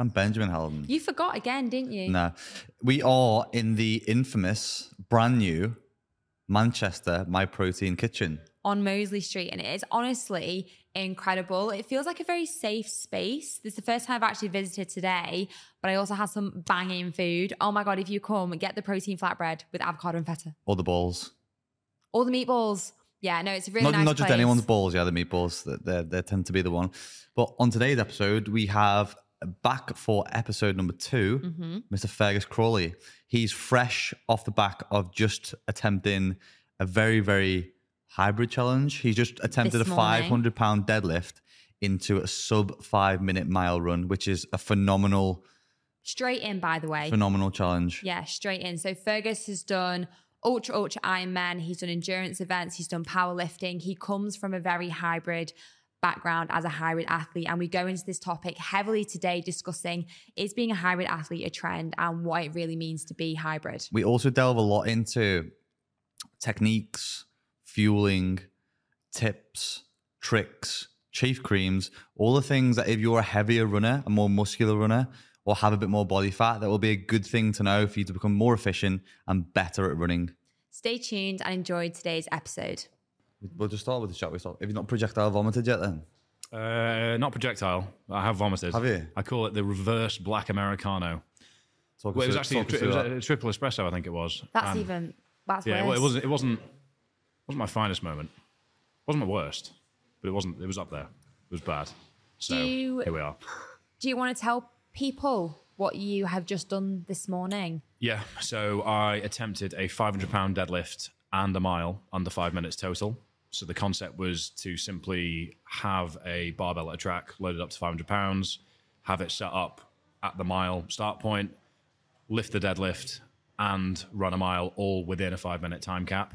I'm Benjamin Haldon. You forgot again, didn't you? Nah, we are in the infamous, brand new Manchester My Protein Kitchen. On Mosley Street, and it is honestly incredible. It feels like a very safe space. This is the first time I've actually visited today, but I also had some banging food. Oh my God, if you come, get the protein flatbread with avocado and feta. All the balls. All the meatballs. Yeah, no, it's a really not, nice not just place. anyone's balls, yeah, the meatballs. They, they, they tend to be the one. But on today's episode, we have back for episode number 2 Mm-hmm. Mr. Fergus Crawley. He's fresh off the back of just attempting a very, very hybrid challenge. He's just attempted This a morning. 500 pound deadlift into a sub five minute mile run, which is a phenomenal, Straight in, by the way. phenomenal challenge. Yeah, straight in. So Fergus has done ultra, ultra Ironman. He's done endurance events. He's done powerlifting. He comes from a very hybrid background as a hybrid athlete. And we go into this topic heavily today discussing is being a hybrid athlete a trend and what it really means to be hybrid. We also delve a lot into techniques, fueling, tips, tricks, chief creams, all the things that if you're a heavier runner, a more muscular runner, or have a bit more body fat, that will be a good thing to know for you to become more efficient and better at running. Stay tuned and enjoy today's episode. We'll just start with the shot. We start. Have you not projectile vomited yet then? Uh, not projectile. I have vomited. Have you? I call it the reverse black Americano. Talk Well, it was us actually through- a, talk us tri- it was through a, a triple espresso. I think it was. That's And- even, that's Yeah, well, worse. it wasn't. It wasn't. Wasn't my finest moment. wasn't my worst, but it wasn't. It was up there. It was bad. So Do you- here we are. Do you want to tell people what you have just done this morning? Yeah. So I attempted a 500 pound deadlift and a mile under five minutes total. So the concept was to simply have a barbell at a track loaded up to 500 pounds, have it set up at the mile start point, lift the deadlift, and run a mile all within a five minute time cap.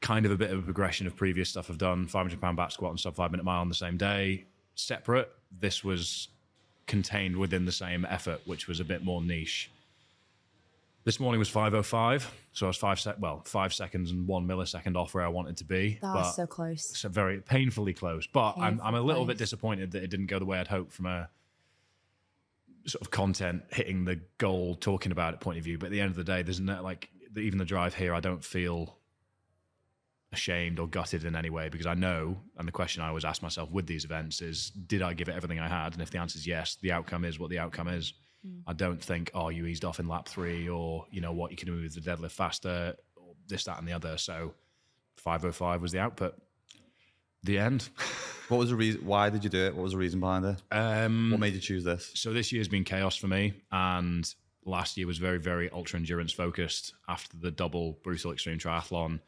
Kind of a bit of a progression of previous stuff I've done 500 pound back squat and sub five minute mile on the same day. Separate. This was contained within the same effort, which was a bit more niche. This morning was 5:05, so I was five sec- well five seconds and one millisecond off where I wanted to be. That was so close. so very painfully close. But I'm, I'm a little Painfully bit disappointed that it didn't go the way I'd hoped from a sort of content hitting the goal, talking about it point of view. But at the end of the day, there's no like even the drive here. I don't feel ashamed or gutted in any way because I know, and the question I always ask myself with these events is, did I give it everything I had? And if the answer is yes, the outcome is what the outcome is. I don't think, oh, you eased off in lap three, or you know what, you can move with the deadlift faster, or this, that, and the other. So 505 was the output. The end. What was the reason? Why did you do it? What was the reason behind it? Um, What made you choose this? so this year's been chaos for me, and last year was very, very ultra endurance focused. After the double brutal extreme triathlon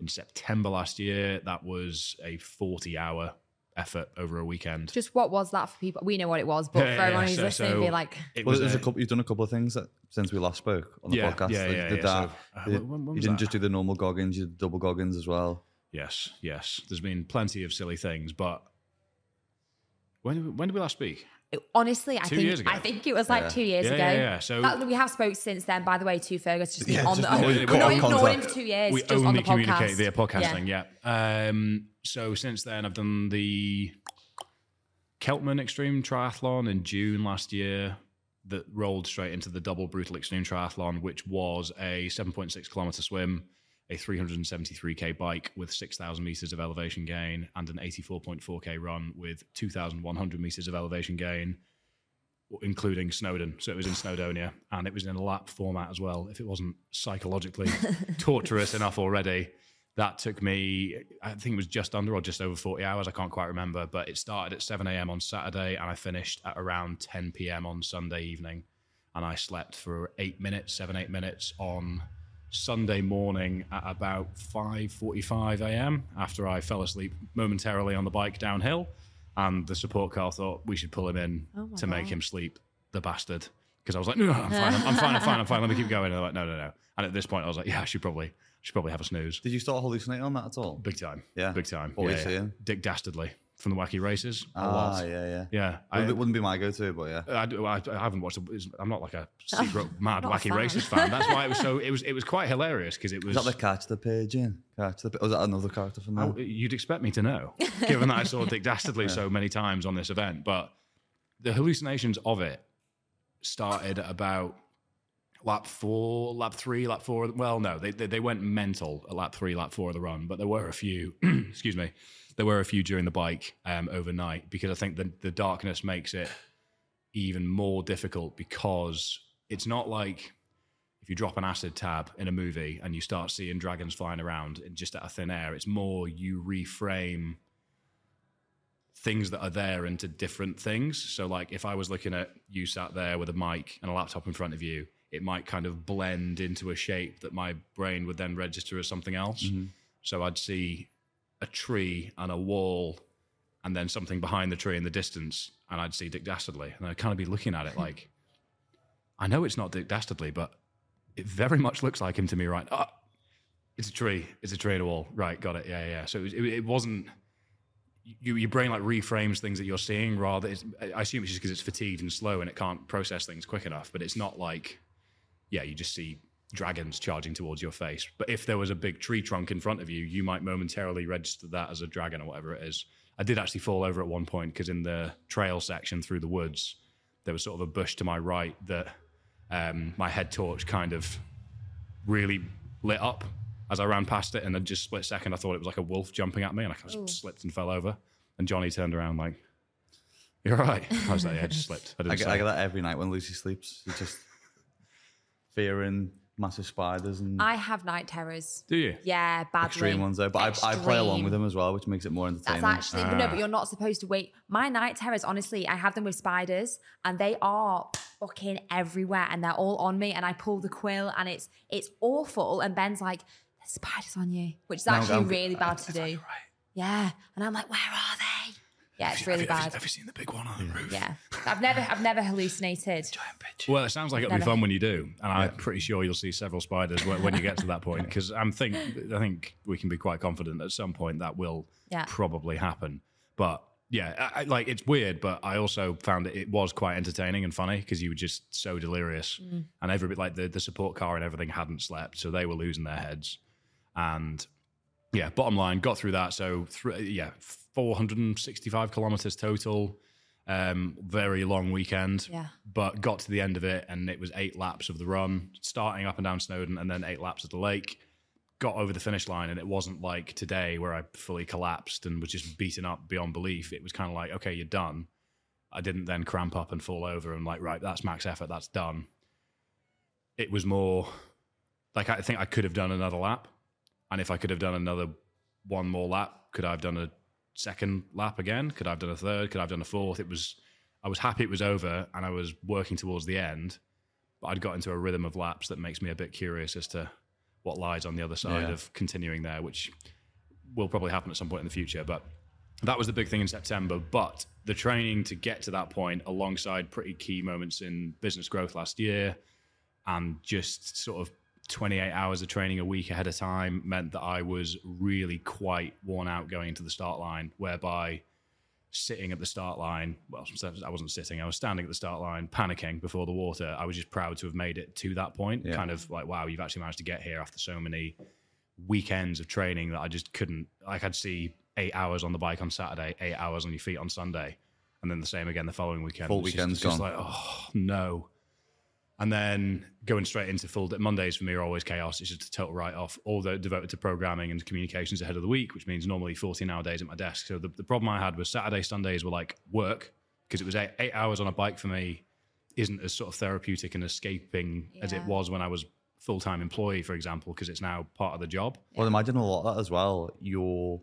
in September last year, that was a forty-hour effort over a weekend. Just what was that for people? We know what it was, but Yeah, for yeah, everyone yeah. who's So- listening, so be like, it Well, was there's a- a couple, you've done a couple of things that, since we last spoke on the Yeah, podcast. yeah, You yeah, did yeah. that. So, uh, you, when- when you was didn't that? just do the normal Goggins, you did double Goggins as well. Yes, yes. There's been plenty of silly things, but when did we, when did we last speak? honestly, I Two think. I think it was like Yeah. two years Yeah, ago. yeah, yeah. So- that, we have spoke since then. By the way, to Fergus, just Yeah, on just the not- we're cut not ignoring him for two years. we just only on the communicate podcast. via podcasting. Yeah. Um, so since then, I've done the Celtman Extreme Triathlon in June last year. That rolled straight into the double brutal extreme triathlon, which was a 7.6 kilometer swim, a 373k bike with 6,000 meters of elevation gain, and an 84.4k run with 2,100 meters of elevation gain, including Snowdon. So it was in Snowdonia, and it was in a lap format as well. If it wasn't psychologically torturous enough already, that took me, I think it was just under or just over 40 hours. I can't quite remember, but it started at 7 a.m. on Saturday, and I finished at around 10 p.m. on Sunday evening. And I slept for eight minutes, seven, eight minutes on Sunday morning at about 5:45 a.m. after I fell asleep momentarily on the bike downhill, and the support car thought we should pull him in Oh to make him sleep, the bastard. Because I was like, no, I'm fine, I'm, I'm fine, I'm fine, I'm fine. Let me keep going. And they're like, no, no, no. And at this point, I was like, yeah, I should probably, should probably have a snooze. Did you start hallucinating on that at all? Big time, Yeah. big time. What were you yeah. seeing? Dick Dastardly from the Wacky Races. a Ah, lot. yeah, yeah. yeah. I, Wouldn't, be- wouldn't be my go-to, but yeah. I, do- I, I haven't watched. it. I'm not like a secret mad wacky fan. races fan. That's why it was so. It was. It was quite hilarious because it was. Was that the catch the pigeon? Catch the pi- Was that another character from I- that? you'd expect me to know, given that I saw Dick Dastardly so many times on this event. But the hallucinations of it started at about lap four, lap three, lap four. Well, no, they, they they went mental at lap three, lap four of the run. But there were a few. excuse me. There were a few during the bike um, overnight because I think the the darkness makes it even more difficult because it's not like if you drop an acid tab in a movie and you start seeing dragons flying around in just out of thin air, it's more you reframe things that are there into different things. So, like if I was looking at you sat there with a mic and a laptop in front of you, it might kind of blend into a shape that my brain would then register as something else. Mm-hmm. So I'd see a tree and a wall and then something behind the tree in the distance, and I'd see Dick Dastardly. And I'd kind of be looking at it like, I know it's not Dick Dastardly, but it very much looks like him to me, right? Oh, it's a tree. It's a tree and a wall. Right, got it. Yeah, yeah. So it, was- it, it wasn't. You, your brain like reframes things that you're seeing rather. It's, I assume it's just because it's fatigued and slow and it can't process things quick enough. But it's not like, yeah, you just see dragons charging towards your face. But if there was a big tree trunk in front of you, you might momentarily register that as a dragon or whatever it is. I did actually fall over at one point because in the trail section through the woods, there was sort of a bush to my right that um, my head torch kind of really lit up as I ran past it. And then just split second, I thought it was like a wolf jumping at me, and I kind of slipped and fell over. And Johnny turned around like, "You're right." I was like, "Yeah, I just slipped." I didn't I get, I get that every night when Lucy sleeps. She's just fearing massive spiders and I have night terrors. Do you? Yeah, badly. extreme ones though. But I, I play along with them as well, which makes it more entertaining. That's actually no, but ah. you're not supposed to wait. My night terrors, honestly, I have them with spiders, and they are fucking everywhere, and they're all on me. And I pull the quill, and it's it's awful. And Ben's like, "There's spiders on you," which is No, actually I'm- really bad to do. Yeah, and I'm like, "Where are they?" Yeah, it's really have, you- have you- bad. have you seen the big one on the roof? Yeah, I've never I've never hallucinated. Well, it sounds like it'll be fun when you do, and I'm pretty sure you'll see several spiders when, when you get to that point. Because I'm think I think we can be quite confident at some point that will Yeah. probably happen. But yeah, I, I- like it's weird, but I also found it, it was quite entertaining and funny because you were just so delirious, mm. and every bit like the the support car and everything hadn't slept, so they were losing their heads, and yeah, bottom line, got through that. So thr yeah, 465 kilometers total. Um, very long weekend. Yeah. But got to the end of it, and it was eight laps of the run, starting up and down Snowdon, and then eight laps of the lake. Got over the finish line, and it wasn't like today where I fully collapsed and was just beaten up beyond belief. It was kind of like, okay, you're done. I didn't then cramp up and fall over and like, right, that's max effort, that's done. It was more like I think I could have done another lap, and if I could have done another one more lap, could I have done a second lap again? Could I have done a third? Could I have done a fourth? It was I was happy it was over and I was working towards the end, but I'd got into a rhythm of laps that makes me a bit curious as to what lies on the other side Yeah. of continuing there, which will probably happen at some point in the future. But that was the big thing in September. But the training to get to that point, alongside pretty key moments in business growth last year, and just sort of 28 hours of training a week ahead of time meant that I was really quite worn out going into the start line, whereby sitting at the start line, well, I wasn't sitting, I was standing at the start line, panicking before the water. I was just proud to have made it to that point. Yeah. Kind of like, wow, you've actually managed to get here after so many weekends of training that I just couldn't, like, I'd see eight hours on the bike on Saturday, eight hours on your feet on Sunday, and then the same again the following weekend. Full It was just- weekend's just gone. like, oh, no. And then going straight into full day, Mondays for me are always chaos. It's just a total write off. All the devoted to programming and communications ahead of the week, which means normally 14 hour days at my desk. So the, the problem I had was Saturday, Sundays were like work because it was eight, eight hours on a bike for me isn't as sort of therapeutic and escaping as it was when I was full time employee, for example, because it's now part of the job. Well, imagine a lot of that as well. You're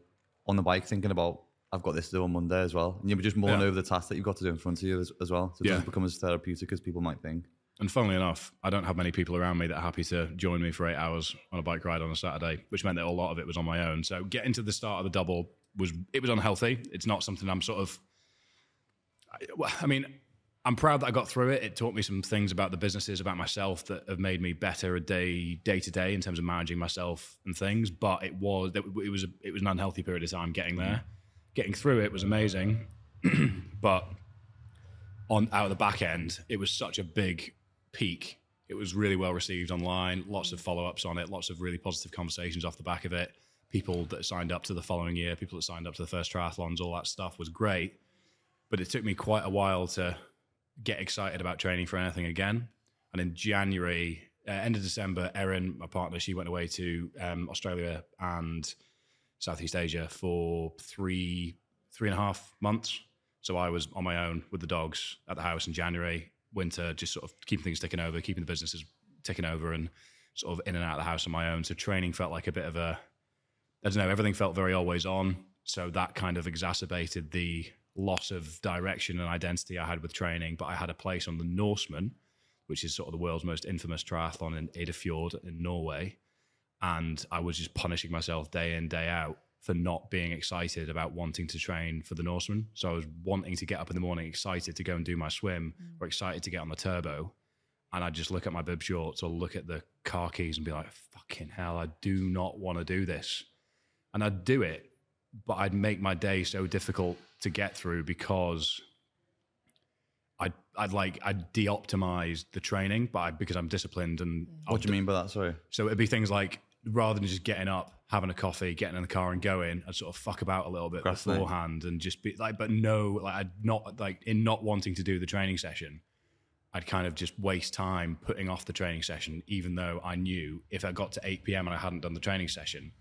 on the bike thinking about, I've got this to do on Monday as well. And you're just mulling Yeah. over the task that you've got to do in front of you as, as well. So it Yeah. doesn't become as therapeutic as people might think. And funnily enough, I don't have many people around me that are happy to join me for eight hours on a bike ride on a Saturday, which meant that a lot of it was on my own. So getting to the start of the double was it was unhealthy. It's not something I'm sort of. I, mean, I'm proud that I got through it. It taught me some things about the businesses, about myself that have made me better a day day to day in terms of managing myself and things. But it was it was a, it was an unhealthy period of time getting there. Getting through it was amazing, but on out of the back end, it was such a big peak. It was really well received online, lots of follow ups on it, lots of really positive conversations off the back of it. People that signed up to the following year, people that signed up to the first triathlons, all that stuff was great. But it took me quite a while to get excited about training for anything again. And in January, uh, end of December, Erin, my partner, she went away to um, Australia and Southeast Asia for three, three and a half months. So I was on my own with the dogs at the house in January, winter, just sort of keeping things ticking over, keeping the businesses ticking over, and sort of in and out of the house on my own. So training felt like a bit of a, I don't know, everything felt very always on. So that kind of exacerbated the loss of direction and identity I had with training. But I had a place on the Norseman, which is sort of the world's most infamous triathlon in Eidfjord in Norway. And I was just punishing myself day in, day out for not being excited about wanting to train for the Norseman. So I was wanting to get up in the morning, excited to go and do my swim, mm. or excited to get on the turbo. And I'd just look at my bib shorts or look at the car keys and be like, fucking hell, I do not want to do this. And I'd do it, but I'd make my day so difficult to get through because I'd, I'd like, I'd de optimize the training, but I, because I'm disciplined and What do you mean by that? Sorry. so it'd be things like rather than just getting up, having a coffee, getting in the car and going, I'd sort of fuck about a little bit Procrastinate. beforehand and just be like, but no, like I'd not like in not wanting to do the training session, I'd kind of just waste time putting off the training session, even though I knew if I got to 8 p.m. and I hadn't done the training session,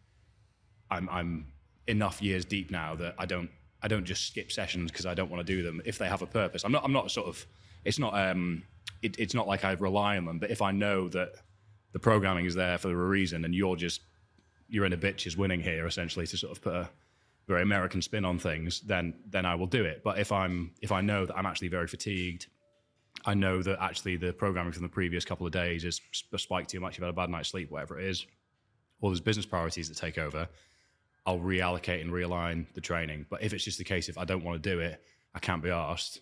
I'm I'm enough years deep now that I don't I don't just skip sessions because I don't want to do them if they have a purpose. I'm not I'm not sort of it's not um it, it's not like I rely on them, but if I know that the programming is there for a reason and you're just you're in a bitch is winning here essentially to sort of put a very American spin on things, then then I will do it. But if I'm if I know that I'm actually very fatigued, I know that actually the programming from the previous couple of days is sp- spiked too much. You've had a bad night's sleep, whatever it is, or there's business priorities that take over. I'll reallocate and realign the training. But if it's just the case, if I don't want to do it, I can't be asked.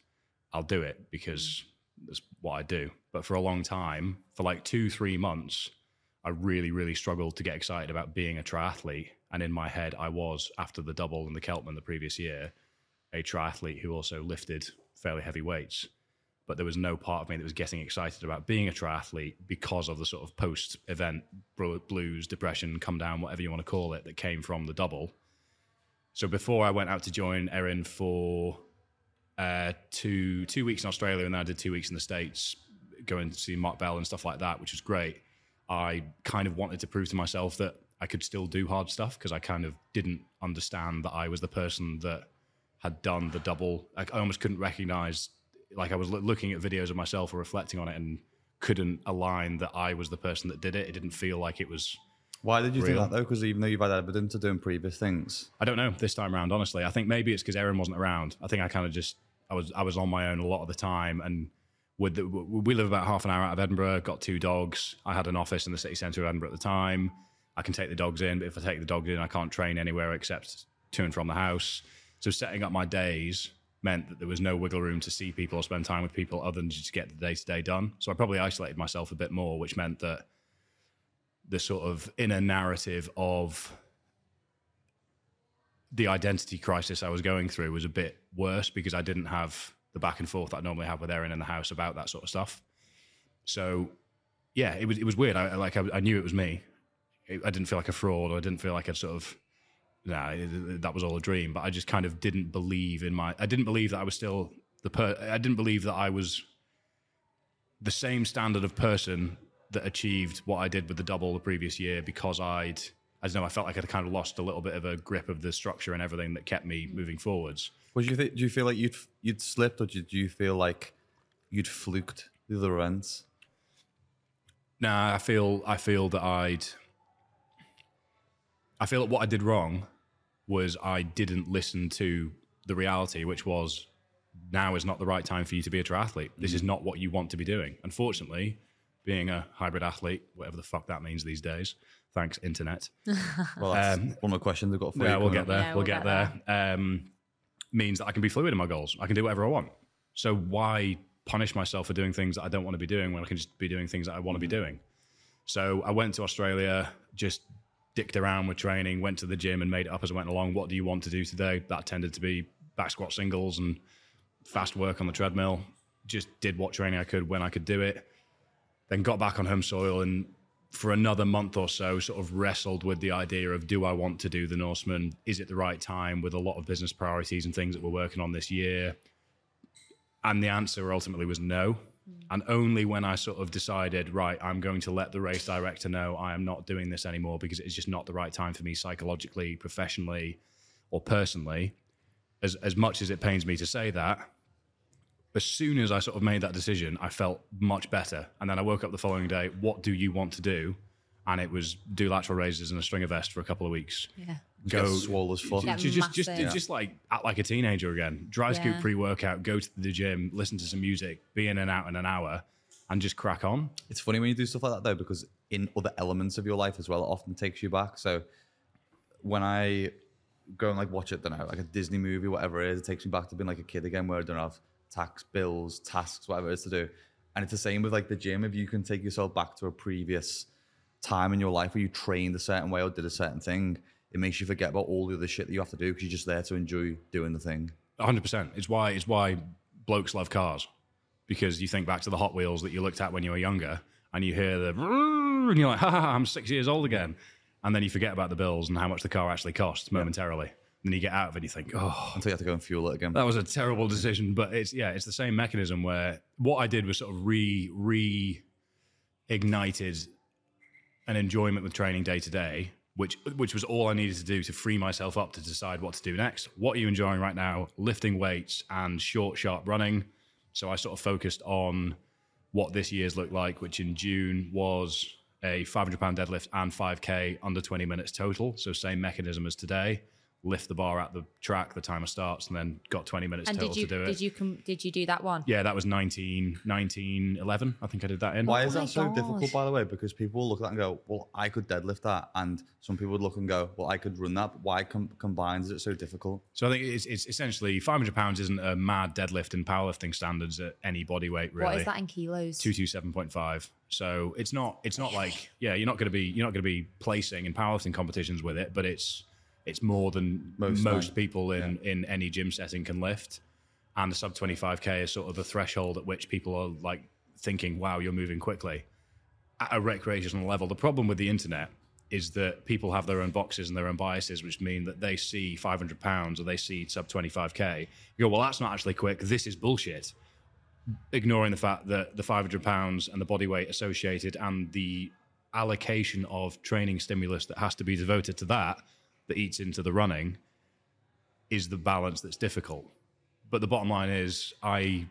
I'll do it because that's what I do. But for a long time, for like two, three months, I really, really struggled to get excited about being a triathlete. And in my head, I was, after the double and the Celtman the previous year, a triathlete who also lifted fairly heavy weights. But there was no part of me that was getting excited about being a triathlete because of the sort of post event blues, depression, come down, whatever you want to call it, that came from the double. So before I went out to join Erin for uh, two two weeks in Australia, and then I did two weeks in the States, going to see Mark Bell and stuff like that, which was great. I kind of wanted to prove to myself that I could still do hard stuff because I kind of didn't understand that I was the person that had done the double. Like I almost couldn't recognize, like I was loo- looking at videos of myself or reflecting on it and couldn't align that I was the person that did it. It didn't feel like it was. Why did you think Real. that though? Because even though you've had evidence of doing previous things, I don't know this time around. Honestly, I think maybe it's because Erin wasn't around. I think I kind of just I was I was on my own a lot of the time, and with the, we live about half an hour out of Edinburgh. Got two dogs. I had an office in the city centre of Edinburgh at the time. I can take the dogs in, but if I take the dogs in, I can't train anywhere except to and from the house. So setting up my days meant that there was no wiggle room to see people or spend time with people other than just get the day to day done. So I probably isolated myself a bit more, which meant that the sort of inner narrative of the identity crisis I was going through was a bit worse because I didn't have the back and forth that I normally have with Erin in the house about that sort of stuff. So, yeah, it was it was weird. I like I, I knew it was me. It, I didn't feel like a fraud, or I didn't feel like a sort of nah, it- that was all a dream. But I just kind of didn't believe in my. I didn't believe that I was still the per. I didn't believe that I was the same standard of person that achieved what I did with the double the previous year because I'd, I don't know, I felt like I'd kind of lost a little bit of a grip of the structure and everything that kept me mm. moving forwards. What do you think? Do you feel like you'd you'd slipped, or do you feel like you'd fluked the other ends? Nah, I feel I feel that I'd I feel that what I did wrong was I didn't listen to the reality, which was now is not the right time for you to be a triathlete. This is mm. not what you want to be doing. Unfortunately, being a hybrid athlete, whatever the fuck that means these days, thanks internet. Well, that's Um, one of the questions I've got for you. yeah, we'll get there. Yeah, we'll, we'll get, get there. Um, means that I can be fluid in my goals. I can do whatever I want. So why punish myself for doing things that I don't want to be doing when I can just be doing things that I want to be doing? So I went to Australia, just dicked around with training, went to the gym and made it up as I went along. What do you want to do today? That tended to be back squat singles and fast work on the treadmill. Just did what training I could when I could do it. Then got back on home soil and for another month or so sort of wrestled with the idea of do I want to do the Norseman? Is it the right time with a lot of business priorities and things that we're working on this year? And the answer ultimately was no. Mm. And only when I sort of decided, right, I'm going to let the race director know I am not doing this anymore because it's just not the right time for me psychologically, professionally, or personally. As as much as it pains me to say that, as soon as I sort of made that decision, I felt much better. And then I woke up the following day, what do you want to do? And it was do lateral raises and a stringer vest for a couple of weeks. Yeah. Get swole as fuck. Get Just, just, just, massive. just like act like a teenager again. Dry scoop Yeah. pre workout, go to the gym, listen to some music, be in and out in an hour, and just crack on. It's funny when you do stuff like that though, because in other elements of your life as well, it often takes you back. So when I go and like watch it, don't know, like a Disney movie, whatever it is, it takes me back to being like a kid again, where I don't have tax bills, tasks, whatever it is to do. And it's the same with like the gym. If you can take yourself back to a previous time in your life where you trained a certain way or did a certain thing, it makes you forget about all the other shit that you have to do because you're just there to enjoy doing the thing. hundred percent. It's why it's why blokes love cars because you think back to the Hot Wheels that you looked at when you were younger, and you hear the and you're like, ha, ha, ha, I'm six years old again, and then you forget about the bills and how much the car actually costs momentarily. And then you get out of it, and you think, oh, Until you have to go and fuel it again. that was a terrible decision. But it's yeah, it's the same mechanism where what I did was sort of re re ignited an enjoyment with training day to day, which which was all I needed to do to free myself up to decide what to do next. What are you enjoying right now? Lifting weights and short, sharp running. So I sort of focused on what this year's looked like, which in June was a 500 pound deadlift and 5k under 20 minutes total. So same mechanism as today. Lift the bar at the track, the timer starts, and then got 20 minutes And total did you to do it. did you com- did you do that one? yeah, that was 19, 19, 11. I think I did that in. Why is Oh my that so God. difficult, by the way? Because people will look at that and go, well, I could deadlift that. And some people would look and go, well, I could run that. But why com- combined is it so difficult? So I think it's, it's essentially 500 pounds isn't a mad deadlift in powerlifting standards at any body weight really. What is that in kilos? 227.5. So it's not it's not like yeah, you're not going to be you're not going to be placing in powerlifting competitions with it, but it's it's more than Most most, people in in any gym setting can lift. And the sub 25k is sort of the threshold at which people are like thinking, "Wow, you're moving quickly." At a recreational level, the problem with the internet is that people have their own boxes and their own biases, which mean that they see 500 pounds or they see sub 25k. You go, well, that's not actually quick. This is bullshit ignoring the fact that the 500 pounds and the body weight associated and the allocation of training stimulus that has to be devoted to that that eats into the running is the balance that's difficult. But the bottom line is i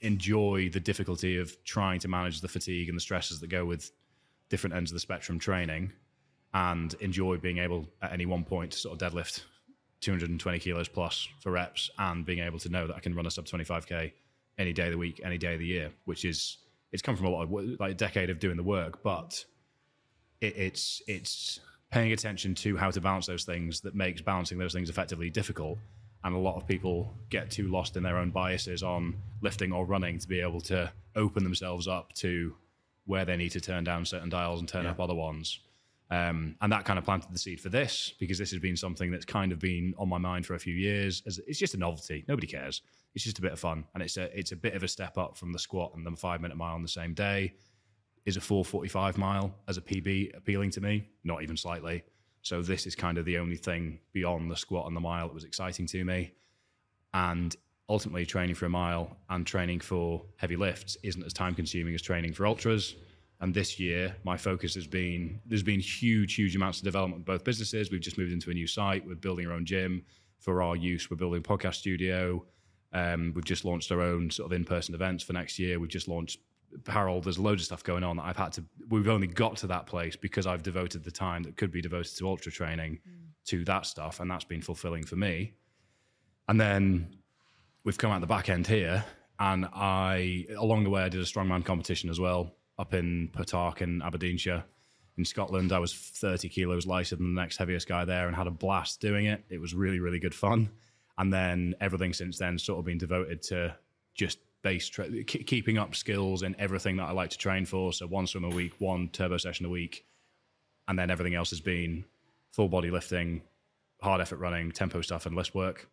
enjoy the difficulty of trying to manage the fatigue and the stresses that go with different ends of the spectrum training and enjoy being able at any one point to sort of deadlift 220 kilos plus for reps and being able to know that I can run a sub 25k any day of the week, any day of the year, which is it's come from a lot of like a decade of doing the work, but it, it's it's paying attention to how to balance those things that makes balancing those things effectively difficult. And a lot of people get too lost in their own biases on lifting or running to be able to open themselves up to where they need to turn down certain dials and turn up other ones. Um, and that kind of planted the seed for this because this has been something that's kind of been on my mind for a few years. It's just a novelty. Nobody cares. It's just a bit of fun, and it's a it's a bit of a step up from the squat and the five minute mile on the same day. Is a 445 mile as a PB appealing to me? Not even slightly. So this is kind of the only thing beyond the squat and the mile that was exciting to me. And ultimately training for a mile and training for heavy lifts isn't as time consuming as training for ultras. And this year, my focus has been there's been huge, huge amounts of development with both businesses. We've just moved into a new site. We're building our own gym for our use. We're building a podcast studio. Um, we've just launched our own sort of in person events for next year. We've just launched apparel. There's loads of stuff going on that I've had to, we've only got to that place because I've devoted the time that could be devoted to ultra training mm. to that stuff. And that's been fulfilling for me. And then we've come out the back end here, and I along the way I did a strongman competition as well up in Portark in Aberdeenshire. In Scotland, I was 30 kilos lighter than the next heaviest guy there and had a blast doing it. It was really, really good fun. And then everything since then sort of been devoted to just base tra- keeping up skills and everything that I like to train for. So one swim a week, one turbo session a week, and then everything else has been full body lifting, hard effort running, tempo stuff, and list work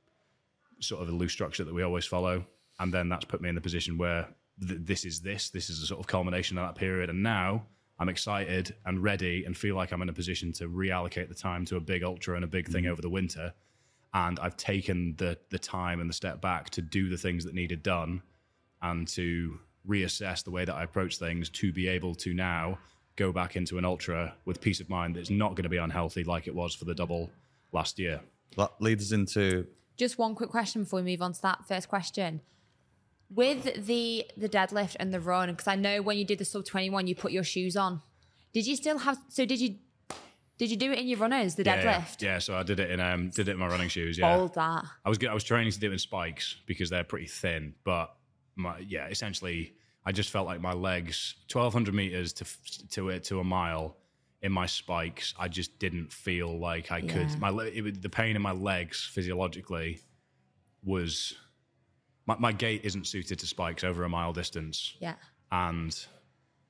sort of a loose structure that we always follow. And then that's put me in the position where th- this is this. This is a sort of culmination of that period. And now I'm excited and ready and feel like I'm in a position to reallocate the time to a big ultra and a big thing mm. over the winter. And I've taken the the time and the step back to do the things that needed done and to reassess the way that I approach things to be able to now go back into an ultra with peace of mind that's not going to be unhealthy like it was for the double last year. That leads us into Just one quick question before we move on to that first question. With the the deadlift and the run, because I know when you did the sub twenty one, you put your shoes on. Did you still have? So did you? Did you do it in your runners? The Yeah, yeah. deadlift. Yeah, so I did it in um did it in my running shoes. Yeah, Bold that. I was good. I was training to do it in spikes because they're pretty thin. But my yeah, essentially, I just felt like my legs, twelve hundred meters to to it to a mile in my spikes. I just didn't feel like I Yeah. could. My it, the pain in my legs physiologically was my, my gait isn't suited to spikes over a mile distance Yeah. and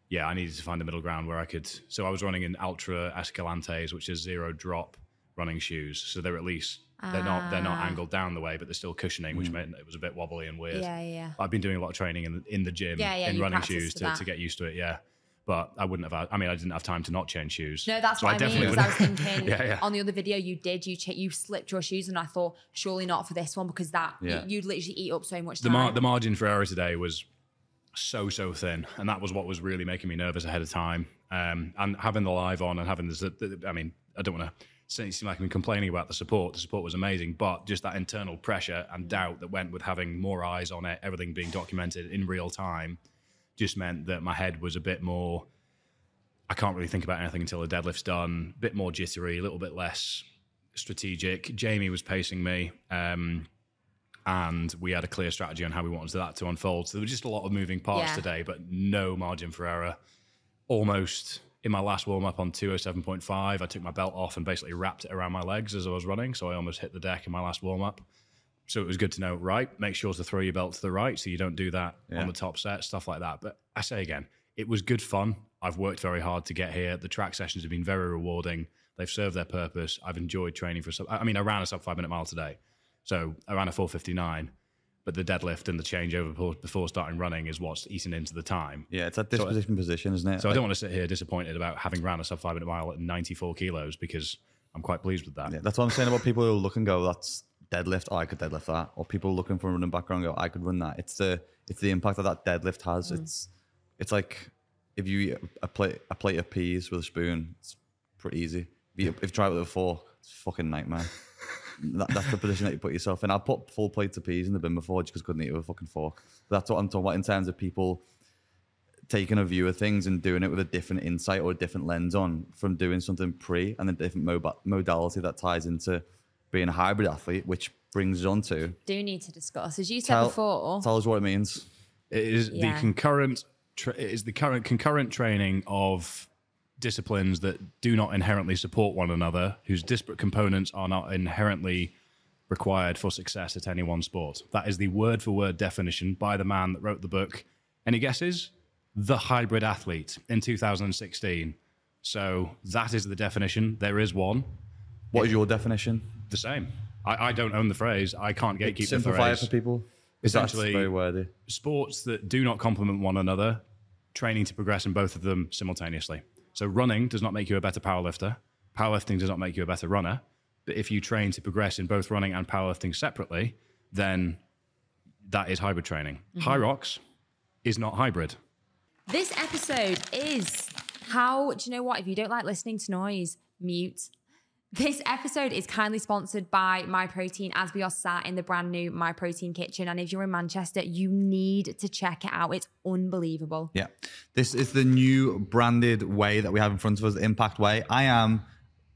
yeah, I needed to find a middle ground where I could. So I was running in Altra Escalantes, which is zero drop running shoes. So they're at least they're not they're not Ah. angled down the way, but they're still cushioning, which meant it was a bit wobbly and weird. Yeah, yeah. I've been doing a lot of training in the, in the gym Yeah, yeah, in you running practiced shoes for to, that. to get used to it. Yeah, but I wouldn't have. Had, I mean, I didn't have time to not change shoes. No, that's So what I, mean. definitely Because I was wouldn't- thinking yeah, yeah. on the other video you did, you ch- you slipped your shoes, and I thought surely not for this one because that Yeah. you'd literally eat up so much the time. mar- the margin for error today was so so thin, and that was what was really making me nervous ahead of time. Um, and having the live on and having this, I mean, I don't want to seem like I'm complaining about the support. The support was amazing, but just that internal pressure and doubt that went with having more eyes on it, everything being documented in real time, just meant that my head was a bit more. I can't really think about anything until the deadlift's done. A bit more jittery, a little bit less strategic. Jamie was pacing me. Um, and we had a clear strategy on how we wanted that to unfold. So there was just a lot of moving parts Yeah. today, but no margin for error. Almost in my last warm up on 207.5, I took my belt off and basically wrapped it around my legs as I was running. So I almost hit the deck in my last warm up. So it was good to know, right? Make sure to throw your belt to the right so you don't do that Yeah. on the top set, stuff like that. But I say again, it was good fun. I've worked very hard to get here. The track sessions have been very rewarding. They've served their purpose. I've enjoyed training for. Sub- I mean, I ran a sub five minute mile today, so I ran a four fifty nine. But the deadlift and the changeover before, before starting running is what's eating into the time. yeah, it's a disposition position, isn't it? So I don't want to sit here disappointed about having ran a sub five minute mile at ninety four kilos because I'm quite pleased with that. Yeah, that's what I'm saying about people who look and go, that's deadlift. Oh, I could deadlift that. Or people looking for a running background go, I could run that. It's the it's the impact that that deadlift has. Mm. It's it's like if you eat a plate a plate of peas with a spoon, it's pretty easy. If you, if you try it with a fork, it's a fucking nightmare. that, that's the position that you put yourself in. I put full plates of peas in the bin before just because I couldn't eat it with a fucking fork. That's what I'm talking about in terms of people taking a view of things and doing it with a different insight or a different lens on from doing something pre and a different mobi- modality that ties into being a hybrid athlete, which brings us on to Do need to discuss, as you said tell, before. tell us what it means. It is Yeah. the concurrent. Tra- it is the current concurrent training of disciplines that do not inherently support one another, whose disparate components are not inherently required for success at any one sport. That is the word for word definition by the man that wrote the book. Any guesses? The hybrid athlete in 2016. So that is the definition. There is one. What is your definition? The same. I, I don't own the phrase. I can't gatekeep the Simplify it for people. Because that's very wordy. sports that do not complement one another, training to progress in both of them simultaneously. So running does not make you a better powerlifter. Powerlifting does not make you a better runner. But if you train to progress in both running and powerlifting separately, then that is hybrid training. Mm-hmm. Hyrox is not hybrid. This episode is how do you know what? If you don't like listening to noise, mute. This episode is kindly sponsored by My Protein as we are sat in the brand new My Protein kitchen. And if you're in Manchester, you need to check it out. It's unbelievable. Yeah. This is the new branded way that we have in front of us, the Impact Whey. I am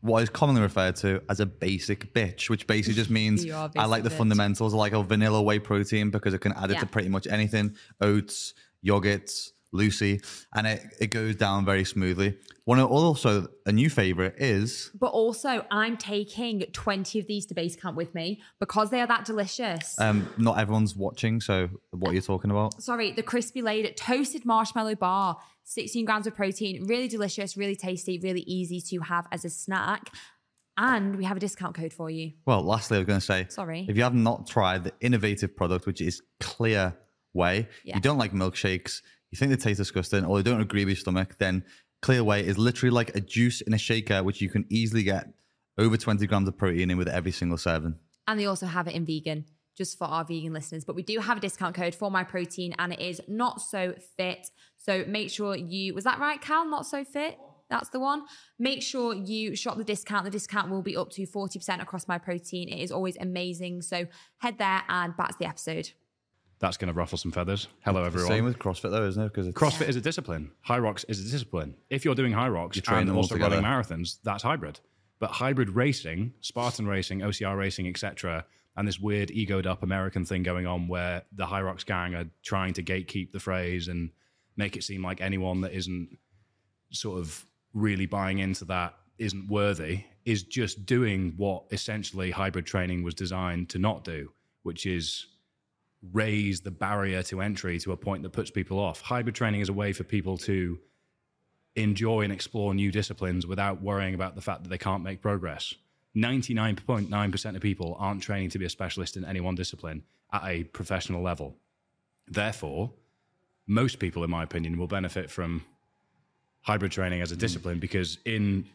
what is commonly referred to as a basic bitch, which basically just means are like the bitch. fundamentals. I like a vanilla whey protein because it can add it Yeah. to pretty much anything oats, yogurts, Lucy, and it, it goes down very smoothly. One of also a new favorite is But also, I'm taking 20 of these to base camp with me because they are that delicious. um, not everyone's watching, so what are you're talking about? Sorry, the crispy laid toasted marshmallow bar, 16 grams of protein, really delicious, really tasty, really easy to have as a snack. And we have a discount code for you. Well, lastly, I was going to say, Sorry. if you have not tried the innovative product, which is Clear Whey, Yeah. you don't like milkshakes, you think they taste disgusting, or they don't agree with your stomach, then Clear Whey is literally like a juice in a shaker, which you can easily get over 20 grams of protein in with every single serving. And they also have it in vegan, just for our vegan listeners. But we do have a discount code for my protein, and it is not so fit. So make sure you was that right, Cal? Not so fit. That's the one. Make sure you shop the discount. The discount will be up to 40% across my protein. It is always amazing. So head there and back to the episode. That's going to ruffle some feathers. Hello, everyone. Same with CrossFit, though, isn't it? Because CrossFit is a discipline. Hyrox is a discipline. If you're doing Hyrox You train and them also running marathons, that's hybrid. But hybrid racing, Spartan racing, OCR racing, etc., and this weird egoed up American thing going on where the Hyrox gang are trying to gatekeep the phrase and make it seem like anyone that isn't sort of really buying into that isn't worthy is just doing what essentially hybrid training was designed to not do, which is raise the barrier to entry to a point that puts people off. Hybrid training is a way for people to enjoy and explore new disciplines without worrying about the fact that they can't make progress. 99.9% of people aren't training to be a specialist in any one discipline at a professional level. Therefore, most people, in my opinion, will benefit from hybrid training as a hmm. discipline because in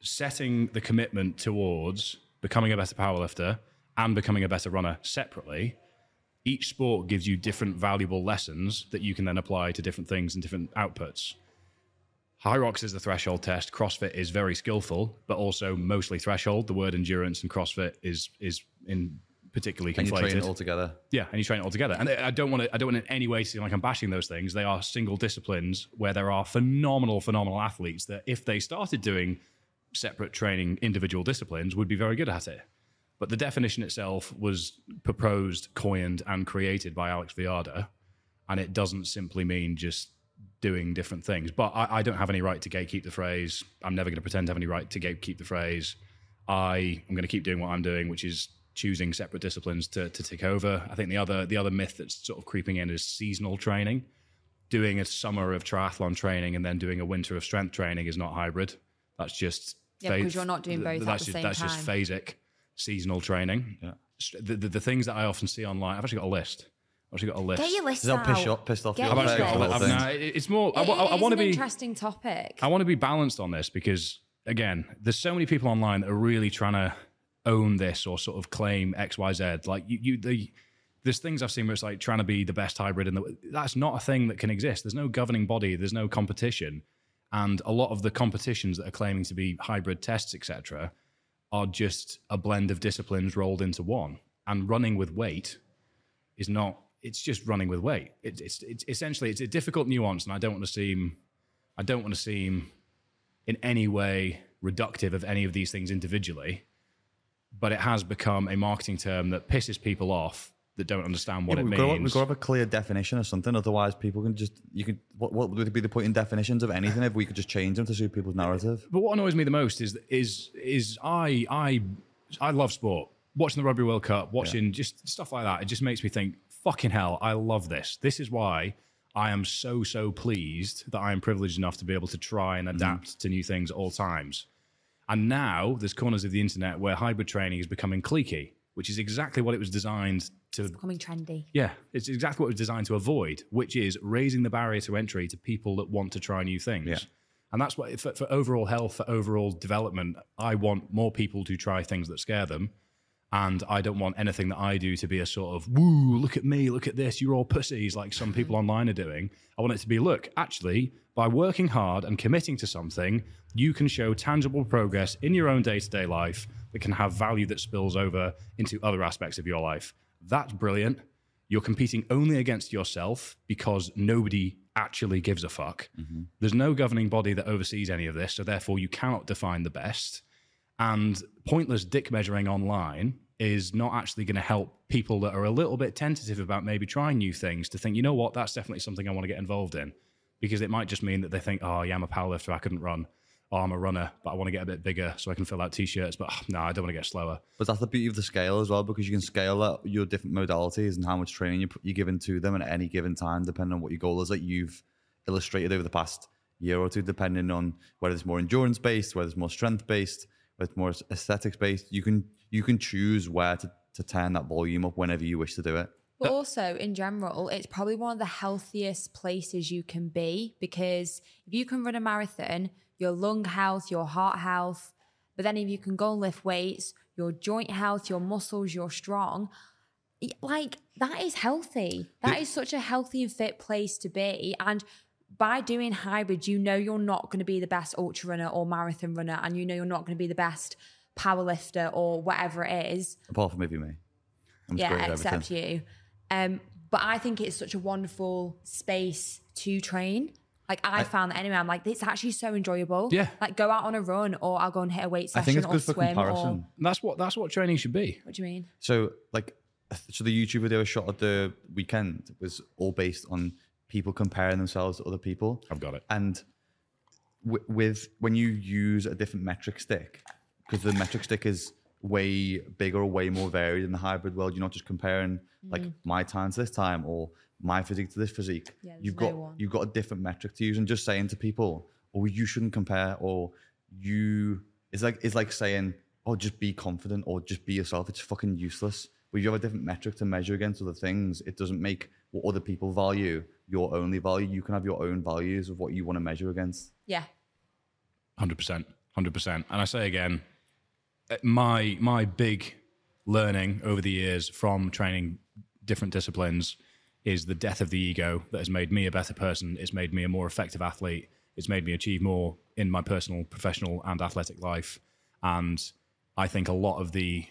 setting the commitment towards becoming a better powerlifter and becoming a better runner separately, each sport gives you different valuable lessons that you can then apply to different things and different outputs. Hyrox is the threshold test. CrossFit is very skillful, but also mostly threshold. The word endurance and CrossFit is is in particularly and you train it all together. Yeah, and you train it all together. And I don't want to. I don't want in any way to seem like I'm bashing those things. They are single disciplines where there are phenomenal, phenomenal athletes that, if they started doing separate training, individual disciplines, would be very good at it. But the definition itself was proposed, coined, and created by Alex Viada, and it doesn't simply mean just doing different things. But I, I don't have any right to gatekeep the phrase. I'm never going to pretend to have any right to gatekeep the phrase. I am going to keep doing what I'm doing, which is choosing separate disciplines to, to take over. I think the other the other myth that's sort of creeping in is seasonal training. Doing a summer of triathlon training and then doing a winter of strength training is not hybrid. That's just Yeah, because you're not doing both at the just, same That's just phasic seasonal training. Yeah. The, the, the things that I often see online, I've actually got a list. I've actually got a list. Get your list Is that out. pissed off- pissed off Get? I've your actually got a list. list. I've- no, it- it's more. I, It- I, it is want to an be. interesting topic. I want to be balanced on this because, again, there's so many people online that are really trying to own this or sort of claim X, Y, Z. Like you, you the, there's things I've seen where it's like trying to be the best hybrid, and the, that's not a thing that can exist. There's no governing body. There's no competition, and a lot of the competitions that are claiming to be hybrid tests, etc., are just a blend of disciplines rolled into one. And running with weight is not. It's just running with weight. It, it's it's essentially it's a difficult nuance, and I don't want to seem I don't want to seem in any way reductive of any of these things individually, but it has become a marketing term that pisses people off that don't understand what Yeah, it we've, means. got, we've got to have a clear definition of something. Otherwise, people can just you can. What, what would be the point in definitions of anything if we could just change them to suit people's narrative? but what annoys me the most is is is I I I love sport. Watching the Rugby World Cup, watching just stuff like that, it just makes me think, fucking hell, I love this. This is why I am so so pleased that I am privileged enough to be able to try and mm-hmm. adapt to new things at all times. And now there's corners of the internet where hybrid training is becoming cliquey, which is exactly what it was designed to Becoming trendy. yeah, it's exactly what it was designed to avoid, which is raising the barrier to entry to people that want to try new things. Yeah. And that's what, for, for overall health, for overall development, I want more people to try things that scare them. And I don't want anything that I do to be a sort of, woo, look at me, look at this, you're all pussies, like some people mm-hmm. online are doing. I want it to be, look, actually, by working hard and committing to something, you can show tangible progress in your own day to day life that can have value that spills over into other aspects of your life. That's brilliant. You're competing only against yourself because nobody actually gives a fuck. Mm-hmm. There's no governing body that oversees any of this, so therefore you cannot define the best. And pointless dick measuring online is not actually going to help people that are a little bit tentative about maybe trying new things to think, you know what, that's definitely something I want to get involved in. Because it might just mean that they think, oh, yeah, I'm a powerlifter, I couldn't run. Oh, I'm a runner, but I want to get a bit bigger so I can fill out t shirts. But no, I don't want to get slower. But that's the beauty of the scale as well, because you can scale out your different modalities and how much training you put- you're giving to them at any given time, depending on what your goal is. That you've illustrated over the past year or two, depending on whether it's more endurance based, whether it's more strength based, whether it's more aesthetics based. You can you can choose where to, to turn that volume up whenever you wish to do it. But also, in general, it's probably one of the healthiest places you can be because if you can run a marathon, your lung health, your heart health, but then if you can go and lift weights, your joint health, your muscles, you're strong. Like that is healthy. That is such a healthy and fit place to be. And by doing hybrid, you know you're not going to be the best ultra runner or marathon runner, and you know you're not going to be the best power lifter or whatever it is Apart from maybe me. I'm yeah, except you. Um, but I think it's such a wonderful space to train. Like I, found that anyway, I'm like, it's actually so enjoyable. Yeah. Like go out on a run or I'll go and hit a weight session I session think it's or good for swim comparison. or that's what that's what training should be. what do you mean? So like, so the YouTube video I shot at the weekend was all based on people comparing themselves to other people. I've got it. And w- with when you use a different metric stick, because the metric stick is way bigger or way more varied in the hybrid world, you're not just comparing like mm. my time to this time or my physique to this physique. Yeah, there's you've no got one. you've got a different metric to use, and just saying to people, "Oh, you shouldn't compare," or "You," it's like it's like saying, "Oh, just be confident," or "Just be yourself." It's fucking useless. But if you have a different metric to measure against other things, it doesn't make what other people value your only value. You can have your own values of what you want to measure against. Yeah. Hundred percent, hundred percent. And I say again, Uh, my my big learning over the years from training different disciplines is the death of the ego that has made me a better person. It's made me a more effective athlete. It's made me achieve more in my personal, professional, and athletic life. And I think a lot of the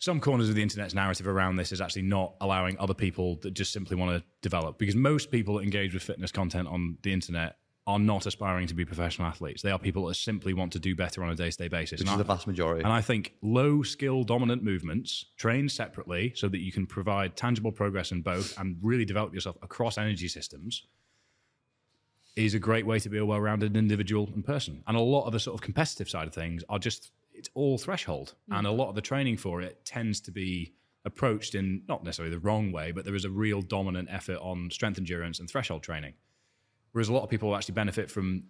some corners of the internet's narrative around this is actually not allowing other people that just simply want to develop because most people that engage with fitness content on the internet are not aspiring to be professional athletes. They are people that simply want to do better on a day-to-day basis. Which And is the I- vast majority. and I think low skill dominant movements trained separately so that you can provide tangible progress in both and really develop yourself across energy systems is a great way to be a well rounded individual and person. And a lot of the sort of competitive side of things are just, it's all threshold. Mm. And a lot of the training for it tends to be approached in not necessarily the wrong way, but there is a real dominant effort on strength endurance and threshold training. Whereas a lot of people actually benefit from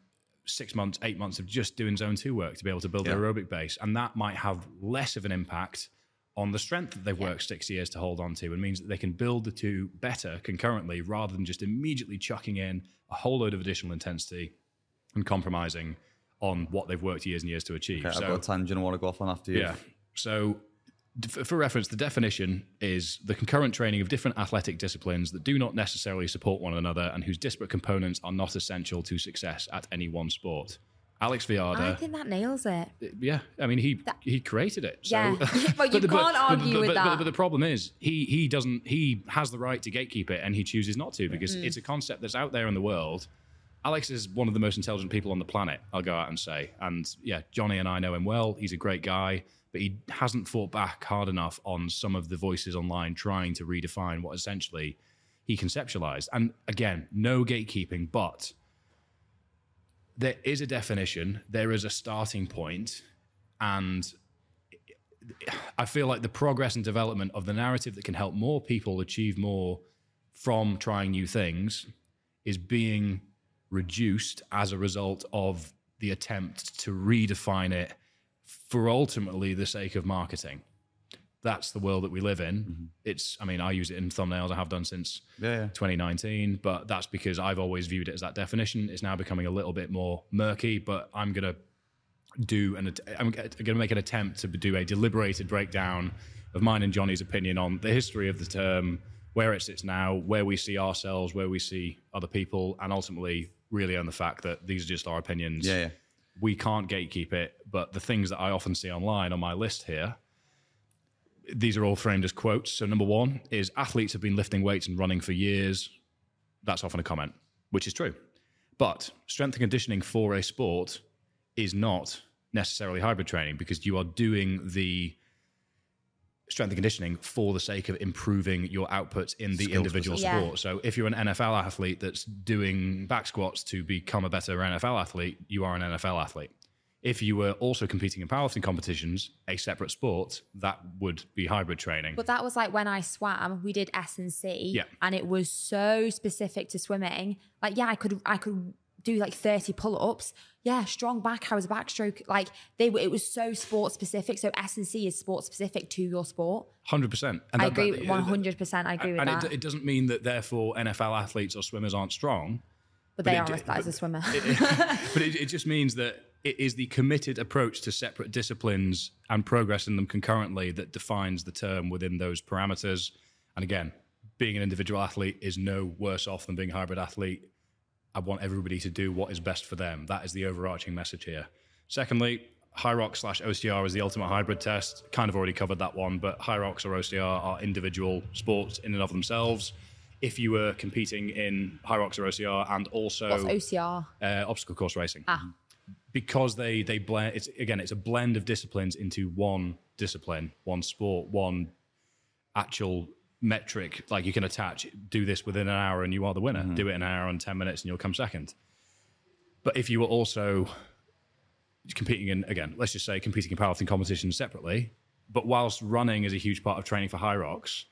six months, eight months of just doing zone two work to be able to build their aerobic base. And that might have less of an impact on the strength that they've worked six years to hold on to and means that they can build the two better concurrently rather than just immediately chucking in a whole load of additional intensity and compromising on what they've worked years and years to achieve. Okay, I've so, got a tangent I want to go off on after you. yeah. So, for reference, the definition is the concurrent training of different athletic disciplines that do not necessarily support one another and whose disparate components are not essential to success at any one sport. Alex I think that nails it. yeah, I mean he he created it. So, Yeah. But you the- can't argue but, with but- but- that. But the problem is he he doesn't he has the right to gatekeep it and he chooses not to because Mm. it's a concept that's out there in the world. Alex is one of the most intelligent people on the planet. I'll go out and say, and yeah, Johnny and I know him well. He's a great guy, but he hasn't fought back hard enough on some of the voices online trying to redefine what essentially he conceptualized. And again, no gatekeeping, but there is a definition, there is a starting point, and I feel like the progress and development of the narrative that can help more people achieve more from trying new things is being reduced as a result of the attempt to redefine it for ultimately the sake of marketing. That's the world that we live in. Mm-hmm. It's, I mean, I use it in thumbnails. I have done since Yeah, yeah. 2019, but that's because I've always viewed it as that definition. It's now becoming a little bit more murky, but I'm going to do an. I'm going to make an attempt to do a deliberated breakdown of mine and Johnny's opinion on the history of the term, where it sits now, where we see ourselves, where we see other people, and ultimately really on the fact that these are just our opinions. Yeah, yeah. We can't gatekeep it, but the things that I often see online on my list here these are all framed as quotes. So number one is athletes have been lifting weights and running for years. That's often a comment, which is true. But strength and conditioning for a sport is not necessarily hybrid training because you are doing the strength and conditioning for the sake of improving your outputs in the Skill individual specific. sport. So if you're an NFL athlete that's doing back squats to become a better NFL athlete, you are an NFL athlete. If you were also competing in powerlifting competitions, a separate sport, that would be hybrid training. But that was like when I swam, we did S and C, Yeah. and it was so specific to swimming. Like, yeah, I could I could do like thirty pull ups. Yeah, strong back. I was a backstroke. Like they were. It was so sport specific. So S and C is sport specific to your sport. Hundred percent. I agree. Hundred percent. I agree with And that. it, it doesn't mean that therefore NFL athletes or swimmers aren't strong. but they but are it- listed as a swimmer. but it, it just means that it is the committed approach to separate disciplines and progress in them concurrently that defines the term within those parameters. And again, being an individual athlete is no worse off than being a hybrid athlete. I want everybody to do what is best for them. That is the overarching message here. Secondly, Hyrox slash OCR is the ultimate hybrid test. Kind of already covered that one, but Rocks or OCR are individual sports in and of themselves. If you were competing in Rocks or OCR and also What's OCR? uh, obstacle course racing Ah. because they they blend it's again it's a blend of disciplines into one discipline one sport one actual metric like you can attach do this within an hour and you are the winner. Mm-hmm. Do it in an hour and 10 minutes and you'll come second. But if you were also competing in again let's just say competing in powerlifting competitions separately but whilst running is a huge part of training for Hyrox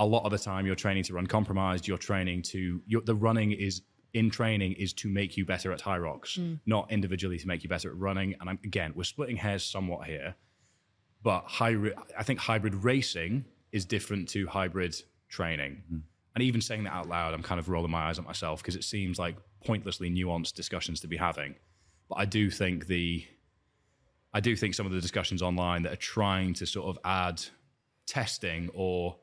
a lot of the time you're training to run compromised you're training to you're, the running is in training is to make you better at Hyrox mm. not individually to make you better at running. And I'm, again we're splitting hairs somewhat here but hybrid i think hybrid racing is different to hybrid training. Mm-hmm. And even saying that out loud i'm kind of rolling my eyes at myself because it seems like pointlessly nuanced discussions to be having. But i do think the i do think some of the discussions online that are trying to sort of add testing or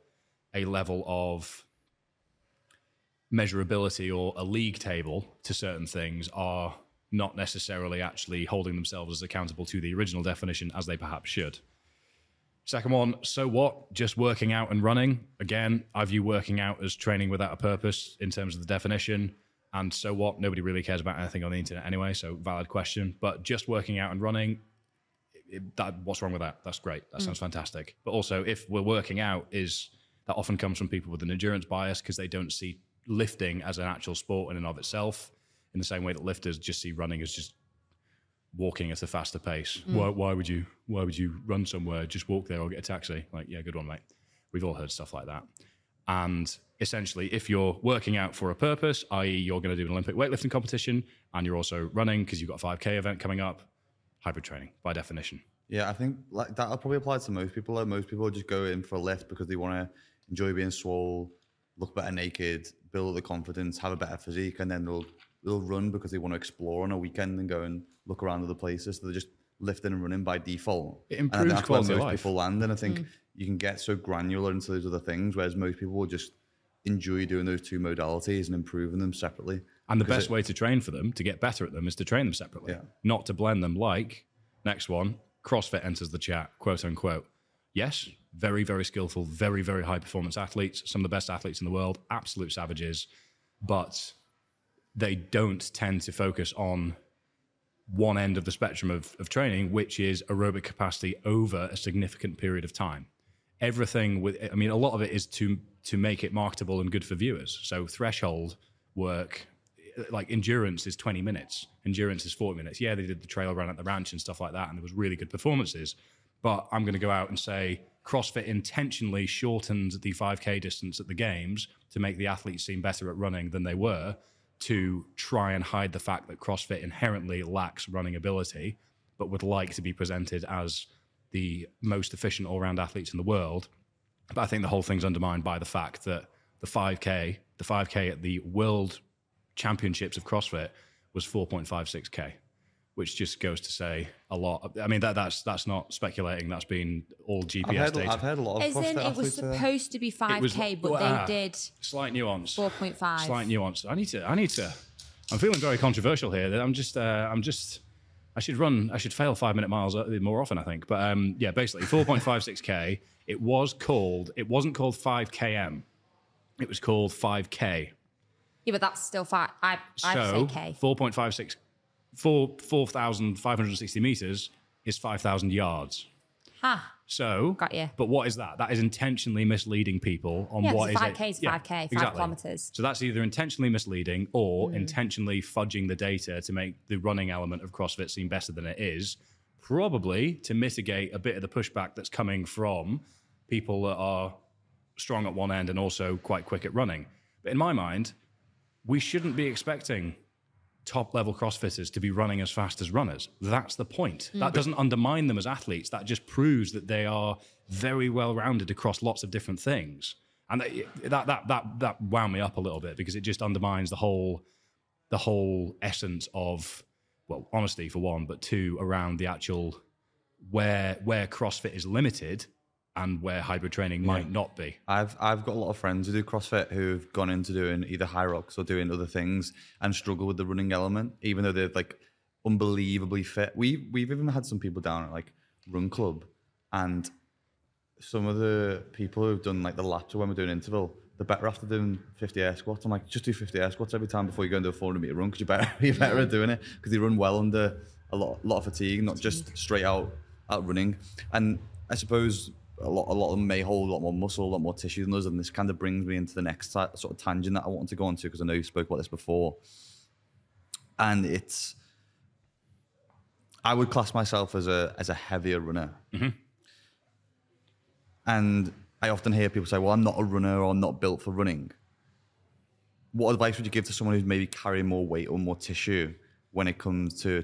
a level of measurability or a league table to certain things are not necessarily actually holding themselves as accountable to the original definition as they perhaps should. Second one, so what? Just working out and running. Again, I view working out as training without a purpose in terms of the definition. And so what? Nobody really cares about anything on the internet anyway, so valid question. But just working out and running, it- that, what's wrong with that? That's great. That mm. sounds fantastic. But also, if we're working out, is that often comes from people with an endurance bias because they don't see lifting as an actual sport in and of itself, in the same way that lifters just see running as just walking at a faster pace. Mm. Why, why would you? Why would you run somewhere? Just walk there or get a taxi. Like, yeah, good one, mate. We've all heard stuff like that. And essentially, if you're working out for a purpose, i.e., you're going to do an Olympic weightlifting competition, and you're also running because you've got a 5K event coming up, hybrid training by definition. Yeah, I think like that'll probably apply to most people. Like most people just go in for a lift because they want to enjoy being swole, look better naked, build the confidence, have a better physique, and then they'll they'll run because they want to explore on a weekend and go and look around other places. So they're just lifting and running by default. It And improves that's where quality of most life. people land, and I think mm-hmm. you can get so granular into those other things, whereas most people will just enjoy doing those two modalities and improving them separately. And the best it- way to train for them, to get better at them, is to train them separately, Yeah. not to blend them. Like, next one, CrossFit enters the chat, quote unquote. Yes, very, very skillful, very, very high performance athletes, some of the best athletes in the world, absolute savages, but they don't tend to focus on one end of the spectrum of, of training, which is aerobic capacity over a significant period of time. Everything with, I mean, a lot of it is to to make it marketable and good for viewers. So threshold work, like endurance, is twenty minutes. Endurance is forty minutes. Yeah, they did the trail run at the ranch and stuff like that, and there was really good performances. But I'm going to go out and say CrossFit intentionally shortened the 5K distance at the games to make the athletes seem better at running than they were to try and hide the fact that CrossFit inherently lacks running ability, but would like to be presented as the most efficient all round athletes in the world. But I think the whole thing's undermined by the fact that the 5K, the 5K at the World Championships of CrossFit was 4.56K, which just goes to say a lot. I mean, that that's that's not speculating. That's been all GPS I've heard, data. I've heard a lot of As in, it was athletes say supposed to be 5K, was- but well, ah, they did slight nuance. 4.5. Slight nuance. I need to. I need to. I'm feeling very controversial here. That I'm just. Uh, I'm just. I should run. I should fail five minute miles uh, more often. I think. But um, yeah, basically 4.56k. It was called. It wasn't called 5km. It was called 5k. Yeah, but that's still five. I, I'd So say K. 4.56, four 4,560 meters is 5,000 yards. Ha. So, Got you. But what is that? That is intentionally misleading people on Yeah, what is 'cause it. 5K is 5K, five kilometers. So that's either intentionally misleading or hmm. intentionally fudging the data to make the running element of CrossFit seem better than it is. Probably to mitigate a bit of the pushback that's coming from people that are strong at one end and also quite quick at running. But in my mind, we shouldn't be expecting top level CrossFitters to be running as fast as runners. That's the point. Mm. That doesn't undermine them as athletes. That just proves that they are very well rounded across lots of different things. And that that that that, that wound me up a little bit because it just undermines the whole the whole essence of well, honesty for one, but two around the actual where where CrossFit is limited and where hybrid training might not be. I've I've got a lot of friends who do CrossFit who've gone into doing either Hyrox or doing other things and struggle with the running element, even though they're like unbelievably fit. We we've even had some people down at like Run Club, and some of the people who've done like the laps or when we're doing interval, they're better after doing 50 air squats. I'm like, just do 50 air squats every time before you go into a 400 meter run because you're better you're better at doing it because you run well under a lot lot of fatigue, not just straight out out running. And I suppose a lot a lot of them may hold a lot more muscle, a lot more tissue than us, and this kind of brings me into the next sort of tangent that I wanted to go into because I know you spoke about this before. And it's I would class myself as a as a heavier runner. Mm-hmm. And I often hear people say, "Well, I'm not a runner or I'm not built for running." What advice would you give to someone who's maybe carrying more weight or more tissue when it comes to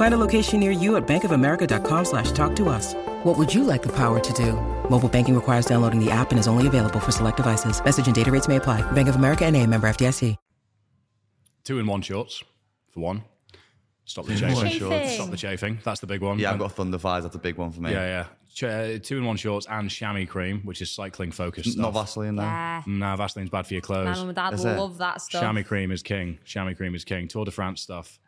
Find a location near you at bankofamerica.com slash talk to us. What would you like the power to do? Mobile banking requires downloading the app and is only available for select devices. Message and data rates may apply. Bank of America and a member FDIC. Two in one shorts, for one. Stop the Two in one chafing. Stop the chafing. That's the big one. Yeah, I've got Thunder Thighs. That's a big one for me. Yeah, yeah. Ch- uh, two in one shorts and chamois cream, which is cycling focused. Not. Vaseline though. Yeah. Nah, Vaseline's bad for your My clothes. mum and dad Is it? love that stuff. Chamois cream is king. Chamois cream is king. Tour de France stuff.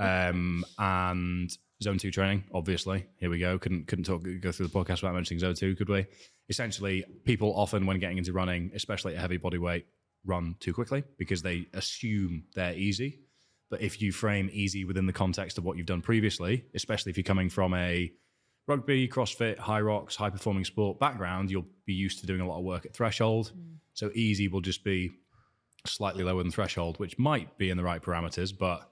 Um, and zone two training, obviously. Here we go. Couldn't couldn't talk go through the podcast without mentioning zone two, could we? Essentially, people often when getting into running, especially at heavy body weight, run too quickly because they assume they're easy. But if you frame easy within the context of what you've done previously, especially if you're coming from a rugby, CrossFit, Hyrox, high performing sport background, you'll be used to doing a lot of work at threshold. So easy will just be slightly lower than threshold, which might be in the right parameters. But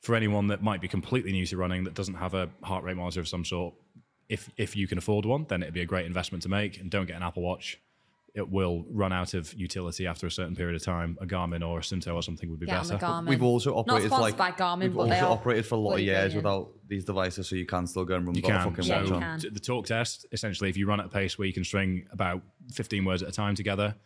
for anyone that might be completely new to running that doesn't have a heart rate monitor of some sort, if if you can afford one, then it'd be a great investment to make. And don't get an Apple Watch. It will run out of utility after a certain period of time. A Garmin or a Suunto or something would be Get on better. Garmin. We've also operated for sponsored like by Garmin, we've but also they operated for a lot of years brilliant. without these devices, so you can still go and run You without a can. fucking Yeah, you can. the talk test, essentially, if you run at a pace where you can string about 15 words at a time together,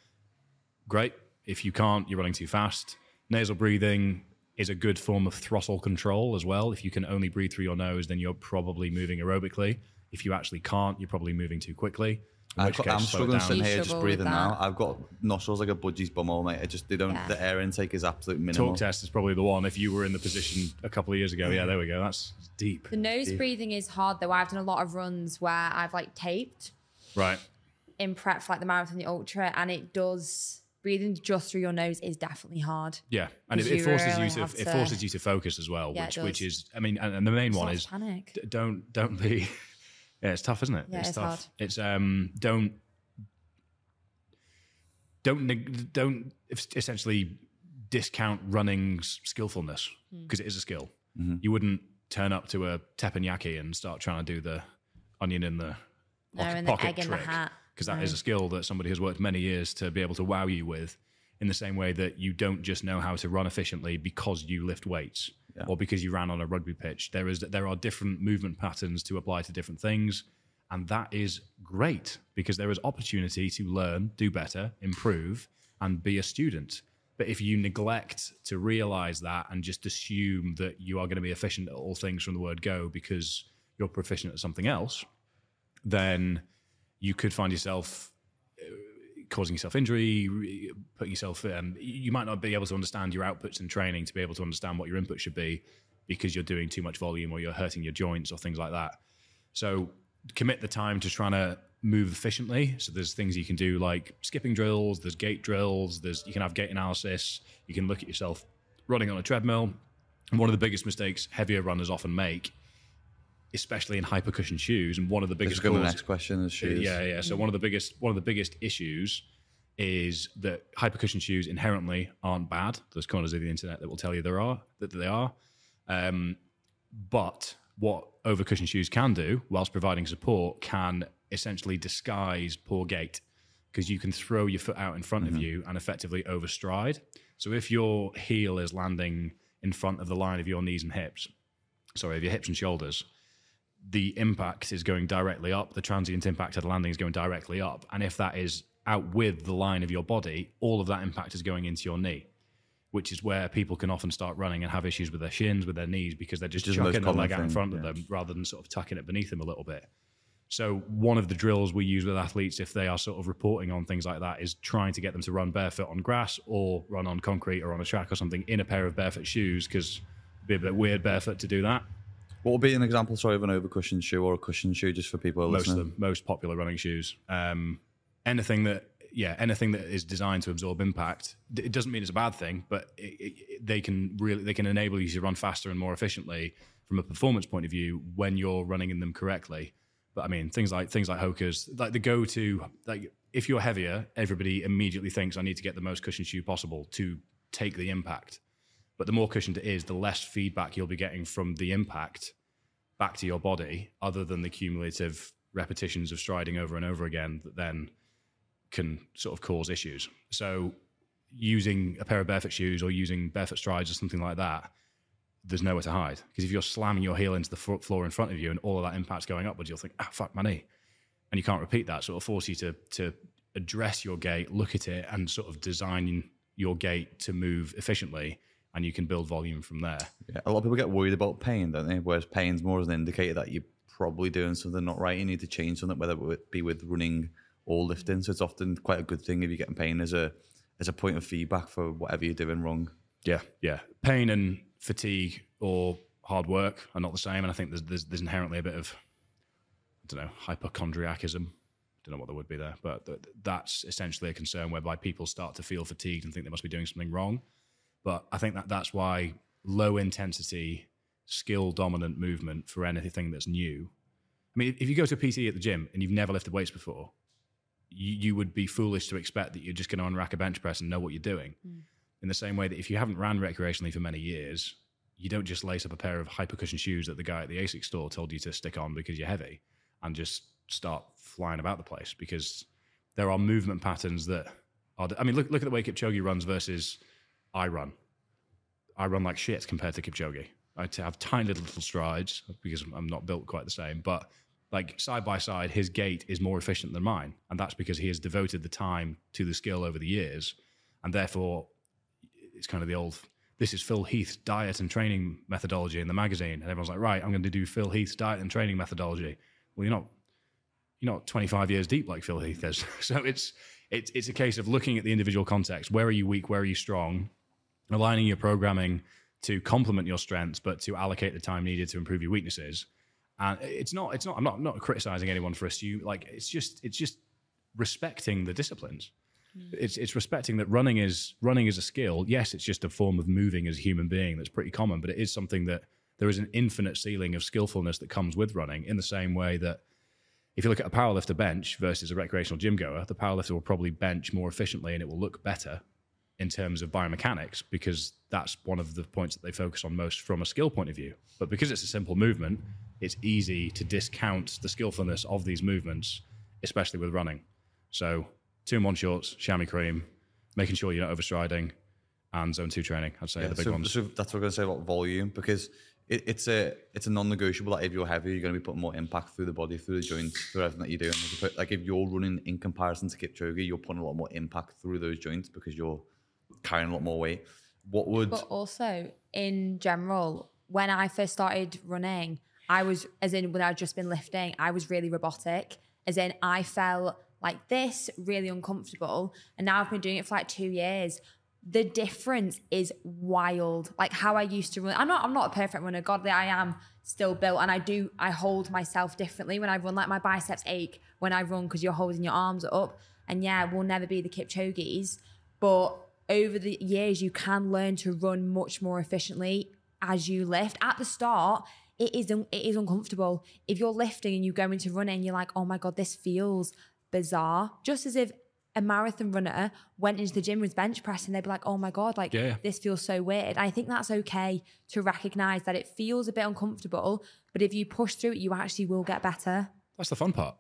great. If you can't, you're running too fast. Nasal breathing is a good form of throttle control as well. If you can only breathe through your nose, then you're probably moving aerobically. If you actually can't, you're probably moving too quickly. In I which ca- case, I'm struggling down. sitting You here just struggle breathing now. I've got nostrils like a budgie's bum bumhole, mate. I just they don't. Yeah. The air intake is absolute minimal. Talk test is probably the one. If you were in the position a couple of years ago, yeah, there we go. That's deep. The nose breathing is hard though. I've done a lot of runs where I've like taped Right. in prep for like the marathon, the ultra, and it does breathing just through your nose is definitely hard. Yeah, and it, it forces really you to have it to- forces you to focus as well, Yeah, which which is I mean, and, and the main one is panic. d- don't don't be. Yeah, it's tough, isn't it? Yeah, it's tough. hard. It's um don't don't neg- don't essentially discount running's skillfulness Hmm. because it is a skill. You wouldn't turn up to a teppanyaki and start trying to do the onion in the No, pocket, and the pocket egg in the hat. Because that is mm. a skill that somebody has worked many years to be able to wow you with. In the same way that you don't just know how to run efficiently because you lift weights or because you ran on a rugby pitch. There is there are different movement patterns to apply to different things, and that is great because there is opportunity to learn, do better, improve, and be a student. But if you neglect to realize that and just assume that you are going to be efficient at all things from the word go because you're proficient at something else, then you could find yourself uh, causing yourself injury, putting yourself. Um, you might not be able to understand your outputs in training to be able to understand what your input should be because you're doing too much volume or you're hurting your joints or things like that. So commit the time to trying to move efficiently. So there's things you can do like skipping drills, there's gait drills, there's you can have gait analysis, you can look at yourself running on a treadmill. And one of the biggest mistakes heavier runners often make, especially in hypercushion shoes, and one of the This biggest to the next question is shoes. yeah, yeah. So one of the biggest one of the biggest issues is that hypercushion shoes inherently aren't bad. There's corners of the internet that will tell you there are that they are. Um, but what overcushion shoes can do, whilst providing support, can essentially disguise poor gait because you can throw your foot out in front of you and effectively overstride. So if your heel is landing in front of the line of your knees and hips, sorry, of your hips and shoulders, the impact is going directly up. The transient impact of the landing is going directly up. And if that is out with the line of your body, all of that impact is going into your knee, which is where people can often start running and have issues with their shins, with their knees, because they're just Which is the most chucking their leg out in thing, front of yeah. them rather than sort of tucking it beneath them a little bit. So one of the drills we use with athletes, if they are sort of reporting on things like that, is trying to get them to run barefoot on grass or run on concrete or on a track or something in a pair of barefoot shoes, because it'd be a bit weird barefoot to do that. What would be an example, sorry, of an overcushion shoe or a cushion shoe, just for people who are most of listening? them, most popular running shoes. Um, anything that, yeah, anything that is designed to absorb impact. It doesn't mean it's a bad thing, but it, it, they can really they can enable you to run faster and more efficiently from a performance point of view when you're running in them correctly. But I mean, things like things like Hoka's, like the go-to, like if you're heavier, everybody immediately thinks I need to get the most cushion shoe possible to take the impact. But the more cushioned it is, the less feedback you'll be getting from the impact back to your body, other than the cumulative repetitions of striding over and over again that then can sort of cause issues. So, using a pair of barefoot shoes or using barefoot strides or something like that, there's nowhere to hide. Because if you're slamming your heel into the floor in front of you and all of that impact's going upwards, you'll think, ah, fuck my knee. And you can't repeat that. So it'll force you to, to address your gait, look at it, and sort of design your gait to move efficiently. And you can build volume from there. Yeah, a lot of people get worried about pain, don't they? Whereas pain's more as an indicator that you're probably doing something not right. You need to change something, whether it be with running or lifting. So it's often quite a good thing if you're getting pain as a as a point of feedback for whatever you're doing wrong. Yeah, yeah. Pain and fatigue or hard work are not the same, and I think there's there's, there's inherently a bit of I don't know hypochondriacism. I Don't know what the would be there, but th- that's essentially a concern whereby people start to feel fatigued and think they must be doing something wrong. But I think that that's why low intensity, skill dominant movement for anything that's new. I mean, if you go to a PT at the gym and you've never lifted weights before, you, you would be foolish to expect that you're just going to unrack a bench press and know what you're doing hmm. in the same way that if you haven't ran recreationally for many years, you don't just lace up a pair of hypercushion shoes that the guy at the ASIC store told you to stick on because you're heavy and just start flying about the place because there are movement patterns that are. I mean, look look at the way Kipchoge runs versus I run. I run like shit compared to Kipchoge. I have tiny little, little strides because I'm not built quite the same, but like side by side, his gait is more efficient than mine, and that's because he has devoted the time to the skill over the years, and therefore it's kind of the old this is Phil Heath's diet and training methodology in the magazine. And everyone's like, right, I'm going to do Phil Heath's diet and training methodology. Well, you're not you're not 25 years deep like Phil Heath is. So it's it's it's a case of looking at the individual context. Where are you weak? Where are you strong? Aligning your programming to complement your strengths, but to allocate the time needed to improve your weaknesses. And it's not it's not I'm not not criticizing anyone for assume like it's just it's just respecting the disciplines. Mm. It's it's respecting that running is running is a skill. Yes, it's just a form of moving as a human being that's pretty common, but it is something that there is an infinite ceiling of skillfulness that comes with running. In the same way that if you look at a powerlifter bench versus a recreational gym goer, the powerlifter will probably bench more efficiently and it will look better in terms of biomechanics because that's one of the points that they focus on most from a skill point of view. But because it's a simple movement, it's easy to discount the skillfulness of these movements, especially with running. So, two and one shorts, chamois cream, making sure you're not overstriding, and zone two training. I'd say are the big so, ones. so that's what I'm going to say about volume because it, it's a it's a non-negotiable that if you're heavy, you're going to be putting more impact through the body, through the joints, through everything that you do. And like, if, you- like if you're running in comparison to Kipchoge, you're putting a lot more impact through those joints because you're carrying a lot more weight. What would But also, in general, when I first started running, I was, as in when I'd just been lifting, I was really robotic. As in, I felt like this, really uncomfortable. And now I've been doing it for like two years. The difference is wild. Like how I used to run. I'm not. I'm not a perfect runner. Godly, I am still built, and I do. I hold myself differently when I run. Like my biceps ache when I run because you're holding your arms up. And yeah, we'll never be the Kipchoge's, but over the years, you can learn to run much more efficiently as you lift. At the start, it is un- it is uncomfortable. If you're lifting and you go into running, you're like, oh my god, this feels bizarre. Just as if a marathon runner went into the gym with bench press and they'd be like, oh my god, like yeah. this feels so weird. I think that's okay to recognize that it feels a bit uncomfortable, but if you push through it, you actually will get better. That's the fun part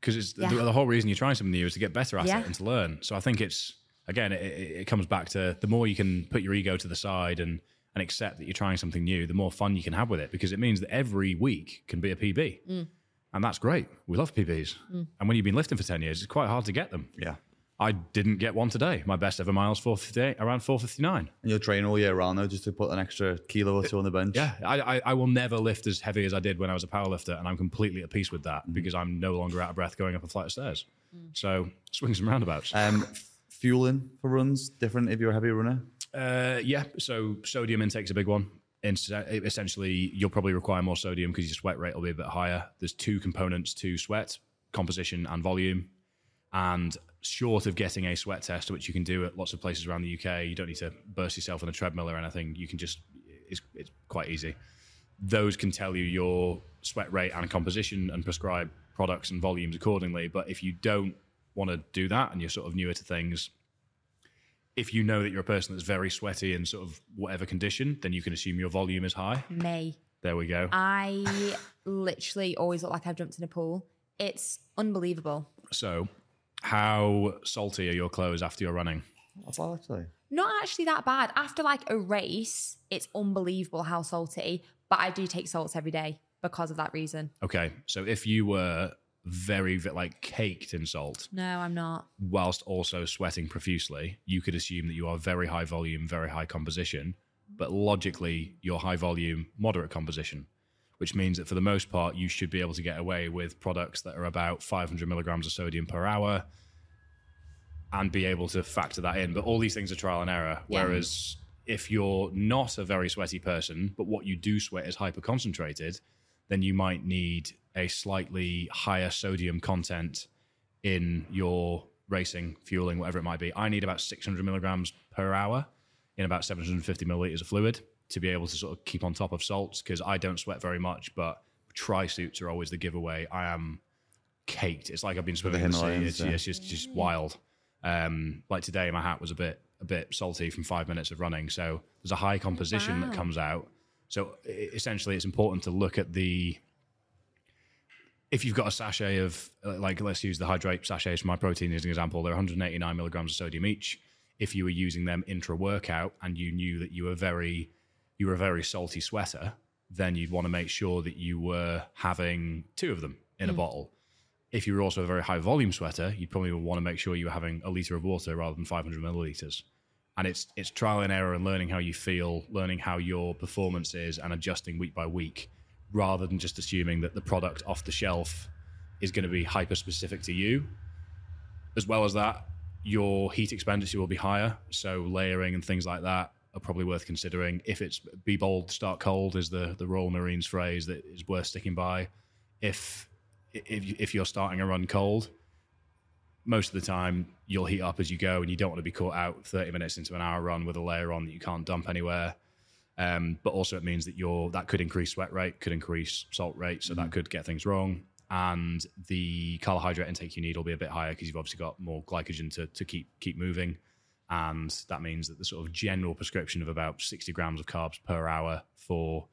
because it's Yeah. the, the whole reason you're trying something new is to get better at Yeah. it and to learn. So I think it's again, it, it it comes back to the more you can put your ego to the side and and accept that you're trying something new, the more fun you can have with it because it means that every week can be a PB, Mm. and that's great. We love PBs, and when you've been lifting for ten years, it's quite hard to get them. yeah? I didn't get one today. My best ever miles four fifty eight, around four fifty nine. And you'll train all year round though, just to put an extra kilo or two on the bench. Yeah, I, I, I will never lift as heavy as I did when I was a powerlifter, and I'm completely at peace with that Mm-hmm. because I'm no longer out of breath going up a flight of stairs. So swings and roundabouts. Um, f- fueling for runs different if you're a heavy runner. Uh, yeah, so sodium intake's a big one. Essentially, you'll probably require more sodium because your sweat rate will be a bit higher. There's two components to sweat: composition and volume. And short of getting a sweat test, which you can do at lots of places around the UK, you don't need to burst yourself on a treadmill or anything. You can just it's, it's quite easy. Those can tell you your sweat rate and composition and prescribe products and volumes accordingly. But if you don't want to do that and you're sort of newer to things, if you know that you're a person that's very sweaty in sort of whatever condition, then you can assume your volume is high. Me. There we go. I literally always look like I've jumped in a pool. It's unbelievable. So, how salty are your clothes after you're running? That's all actually. Not actually that bad. After like a race, it's unbelievable how salty, but I do take salts every day because of that reason. Okay, so if you were very ve- like caked in salt No, I'm not. whilst also sweating profusely, you could assume that you are very high volume, very high composition, but logically you're high volume, moderate composition, which means that for the most part you should be able to get away with products that are about 500 milligrams of sodium per hour and be able to factor that in. But all these things are trial and error. Yeah. Whereas if you're not a very sweaty person, but what you do sweat is hyper concentrated, then you might need a slightly higher sodium content in your racing, fueling, whatever it might be. I need about 600 milligrams per hour in about 750 milliliters of fluid to be able to sort of keep on top of salts because I don't sweat very much, but tri suits are always the giveaway. I am caked. It's like I've been swimming in the sea. Himalayas, It's, yeah. it's just just wild. Um, like today, my hat was a bit a bit salty from five minutes of running. So there's a high composition that comes out. So essentially, it's important to look at the if you've got a sachet of uh, like let's use the hydrate sachets for MyProtein as an example they're 189 milligrams of sodium each. If you were using them intra workout and you knew that you were very you were a very salty sweater then you'd want to make sure that you were having two of them in a bottle. If you were also a very high volume sweater you'd probably want to make sure you were having a liter of water rather than 500 milliliters and it's it's trial and error and learning how you feel learning how your performance is and adjusting week by week rather than just assuming that the product off the shelf is going to be hyper specific to you. As well as that, your heat expenditure will be higher. So layering and things like that are probably worth considering. If it's be bold, start cold is the, the Royal Marines phrase that is worth sticking by. If if if you're starting a run cold, most of the time you'll heat up as you go, and you don't want to be caught out 30 minutes into an hour run with a layer on that you can't dump anywhere. Um, but also, it means that your that could increase sweat rate, could increase salt rate, so that could get things wrong. And the carbohydrate intake you need will be a bit higher because you've obviously got more glycogen to, to keep keep moving, and that means that the sort of general prescription of about 60 grams of carbs per hour for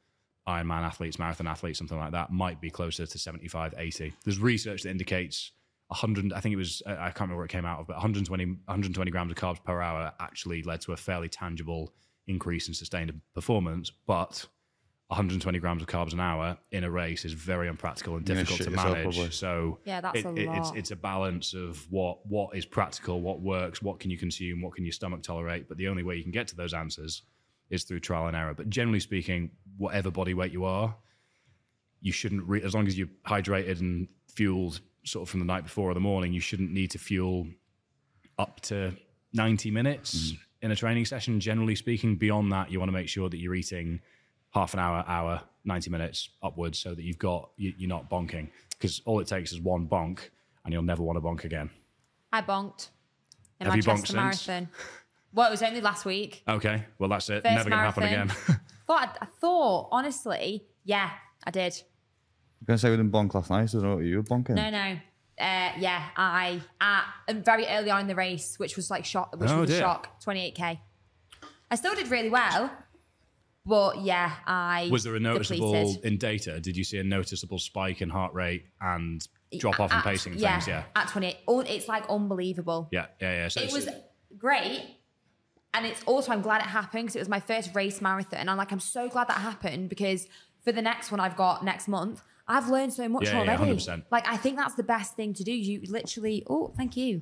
Ironman athletes, marathon athletes, something like that, might be closer to 75, 80. There's research that indicates 100, I think it was, I can't remember where it came out of, but 120, 120 grams of carbs per hour actually led to a fairly tangible increase in sustained performance. But 120 grams of carbs an hour in a race is very unpractical and You're gonna difficult to yourself, manage. probably. So Yeah, that's a it's, lot. it's a balance of what what is practical, what works, what can you consume, what can your stomach tolerate. But the only way you can get to those answers is through trial and error. But generally speaking, whatever body weight you are, you shouldn't re- as long as you're hydrated and fueled sort of from the night before or the morning, you shouldn't need to fuel up to 90 minutes mm. in a training session. Generally speaking, beyond that, you want to make sure that you're eating half an hour, hour, 90 minutes upwards so that you've got, you, you're not bonking. Because all it takes is one bonk and you'll never want to bonk again. I bonked in Have you bonked Manchester since? Marathon. Well, it was only last week. Okay, well, that's it. First never going to happen again. Thought I, I thought honestly, yeah, I did. I'm going to say we didn't bonk last night. So I don't know what you were bonking. No, no. Uh, yeah, I at um, very early on in the race, which was like shock, which Oh, was a dear. shock, 28k. I still did really well, but yeah, I Was there a noticeable, depleted. in data, did you see a noticeable spike in heart rate and drop off in pacing yeah, things? Yeah. at 28. Oh, it's like unbelievable. Yeah, yeah, yeah. So it was great. And it's also, I'm glad it happened because it was my first race marathon. And I'm like, I'm so glad that happened because for the next one I've got next month, I've learned so much Yeah, yeah, already. 100%. Like, I think that's the best thing to do. You literally, oh, thank you.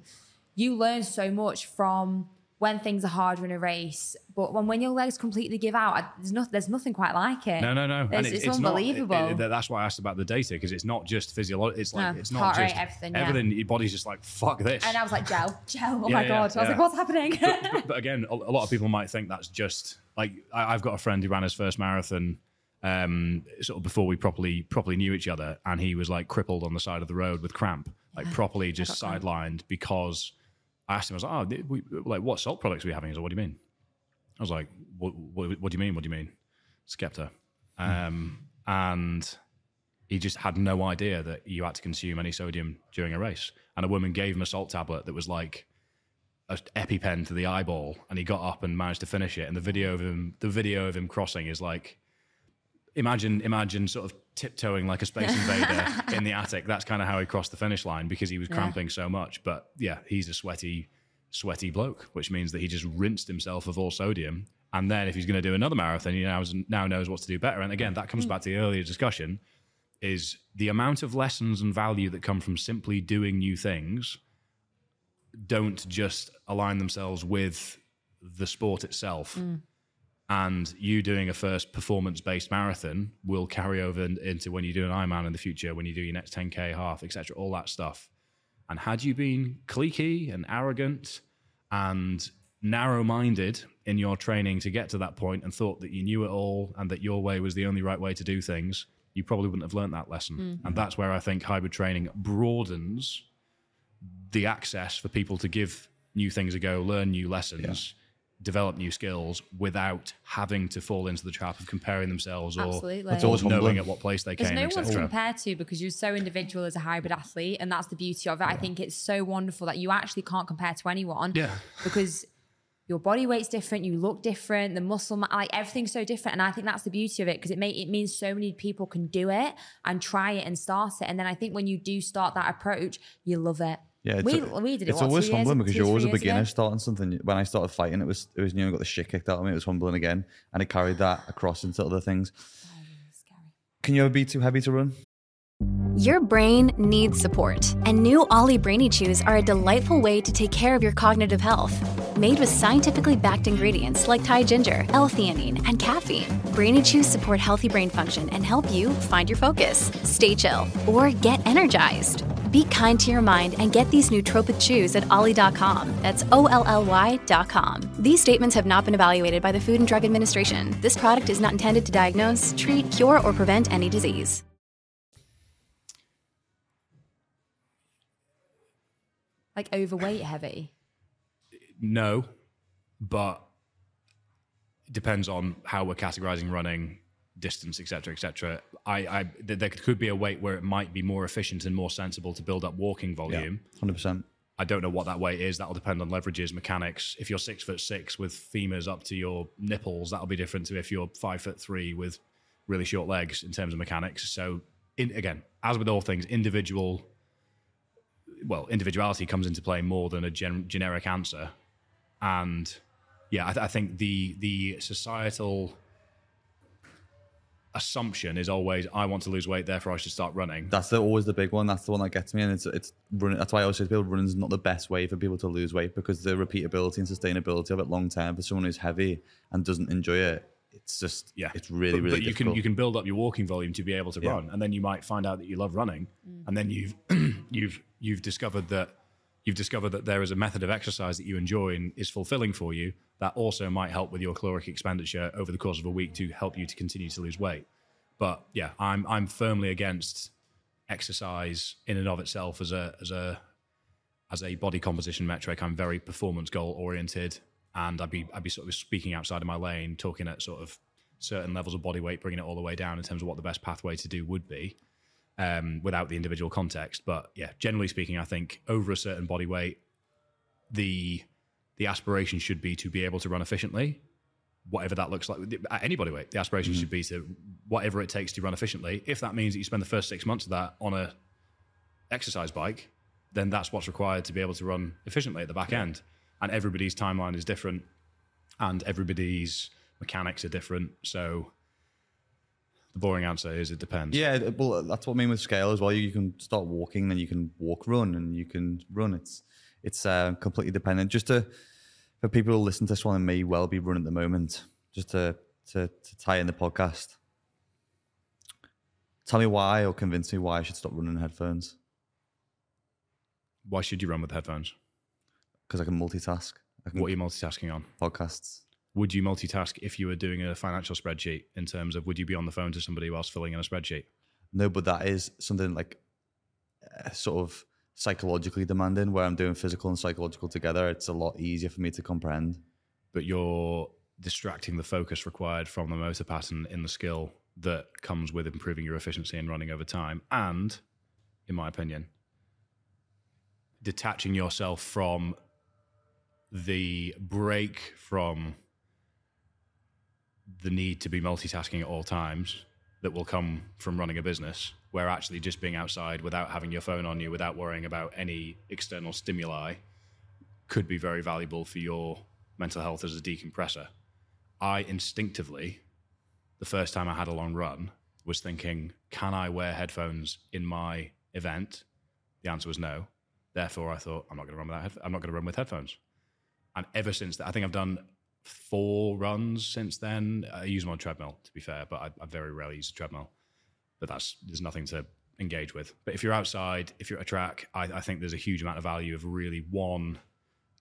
You learn so much from when things are harder in a race. But when, when your legs completely give out, I- there's, no, there's nothing quite like it. No, no, no. It's, it's, unbelievable. Not, it- that's why I asked about the data because it's not just physiological. It's like No, it's not heart rate, just everything, yeah. Everything. Your body's just like fuck this. and I was like, gel, gel. Oh Yeah, my yeah, God. I was yeah. like, what's happening? but, but again, a, a lot of people might think that's just like I, I've got a friend who ran his first marathon um, sort of before we properly properly knew each other, and he was like crippled on the side of the road with cramp, like properly just sidelined because I asked him, I was like, oh, we, like what salt products are we having? He was like, what do you mean? I was like, what, what, what do you mean? What do you mean? Skepta. Um, and he just had no idea that you had to consume any sodium during a race. And a woman gave him a salt tablet that was like an EpiPen to the eyeball, and he got up and managed to finish it. And the video of him, the video of him crossing is like, imagine, imagine sort of tiptoeing like a space invader in the attic. That's kind of how he crossed the finish line because he was cramping so much. But yeah, he's a sweaty, sweaty bloke, which means that he just rinsed himself of all sodium. And then if he's going to do another marathon, he now, now knows what to do better. And again, that comes hmm. back to the earlier discussion is the amount of lessons and value that come from simply doing new things don't just align themselves with the sport itself. Hmm. And you doing a first performance based marathon will carry over into when you do an Ironman in the future, when you do your next 10K half, etc., all that stuff. And had you been cliquey and arrogant and narrow minded in your training to get to that point and thought that you knew it all and that your way was the only right way to do things, you probably wouldn't have learned that lesson. Mm. And that's where I think hybrid training broadens the access for people to give new things a go, learn new lessons, develop new skills without having to fall into the trap of comparing themselves or, Absolutely. It's always or knowing at what place they came. There's no one to compare to because you're so individual as a hybrid athlete, and that's the beauty of it. I think it's so wonderful that you actually can't compare to anyone. Yeah. Because your body weight's different, you look different, the muscle, like everything's so different, and I think that's the beauty of it because it may it means so many people can do it and try it and start it, and then I think when you do start that approach, you love it. Yeah, it's, we, a- we did it. It's what, always two years- humbling because you're always a three years ago? beginner starting something. When I started fighting, it was it was you know got the shit kicked out of me. It was humbling again, and it carried that across into other things. Oh, Can you ever be too heavy to run? Your brain needs support, and new OLLY Brainy Chews are a delightful way to take care of your cognitive health. Made with scientifically backed ingredients like Thai ginger, L-theanine, and caffeine, Brainy Chews support healthy brain function and help you find your focus, stay chill, or get energized. Be kind to your mind and get these nootropic chews at olly.com. That's O-L-L-Y.com. These statements have not been evaluated by the Food and Drug Administration. This product is not intended to diagnose, treat, cure, or prevent any disease. Like overweight heavy. No, but it depends on how we're categorizing running, distance, etc., etc. I, I th- there could be a weight where it might be more efficient and more sensible to build up walking volume. Hundred percent. I don't know what that weight is. That'll depend on leverages, mechanics. If you're six foot six with femurs up to your nipples, that'll be different to if you're five foot three with really short legs in terms of mechanics. So, in, again, as with all things, individual, well, individuality comes into play more than a gen- generic answer. And yeah, I, th- I think the the societal assumption is always I want to lose weight, therefore I should start running. That's the, always the big one. That's the one that gets me, and it's it's running. That's why I always say to people, running is not the best way for people to lose weight because the repeatability and sustainability of it long term for someone who's heavy and doesn't enjoy it, it's just Yeah, it's really but, really But you difficult. can you can build up your walking volume to be able to Yeah. run, and then you might find out that you love running, mm. and then you've you've you've discovered that you've discovered that there is a method of exercise that you enjoy and is fulfilling for you. That also might help with your caloric expenditure over the course of a week to help you to continue to lose weight. But yeah, I'm I'm firmly against exercise in and of itself as a as a as a body composition metric. I'm very performance goal oriented, and I'd be I'd be sort of speaking outside of my lane, talking at sort of certain levels of body weight, bringing it all the way down in terms of what the best pathway to do would be, um, without the individual context. But yeah, generally speaking, I think over a certain body weight, the the aspiration should be to be able to run efficiently, whatever that looks like at any body weight. The aspiration should be to whatever it takes to run efficiently. If that means that you spend the first six months of that on a exercise bike, then that's what's required to be able to run efficiently at the back end. And everybody's timeline is different, and everybody's mechanics are different. So the boring answer is it depends. Yeah, well, that's what I mean with scale as well. You, you can start walking, then you can walk, run, and you can run. It's it's uh, completely dependent. Just to for people who listen to this one and may well be running at the moment, just to to, to tie in the podcast. Tell me why, or convince me why I should stop running in headphones Why should you run with headphones? because I can multitask. I can What are you multitasking on? podcasts. Would you multitask if you were doing a financial spreadsheet in terms of would you be on the phone to somebody whilst filling in a spreadsheet? No, but that is something like uh, sort of psychologically demanding where I'm doing physical and psychological together. It's a lot easier for me to comprehend. but you're distracting the focus required from the motor pattern in the skill that comes with improving your efficiency and running over time. And, in my opinion, detaching yourself from the break from the need to be multitasking at all times that will come from running a business, where actually just being outside without having your phone on you, without worrying about any external stimuli, could be very valuable for your mental health as a decompressor. I instinctively, the first time I had a long run, was thinking, can I wear headphones in my event? The answer was no. Therefore, I thought I'm not going to run. Head- I'm not going to run with headphones. And ever since that, I think I've done four runs since then. I use on treadmill, to be fair, but I, I very rarely use a treadmill. But that's there's nothing to engage with. But if you're outside, if you're at a track, I, I think there's a huge amount of value of really one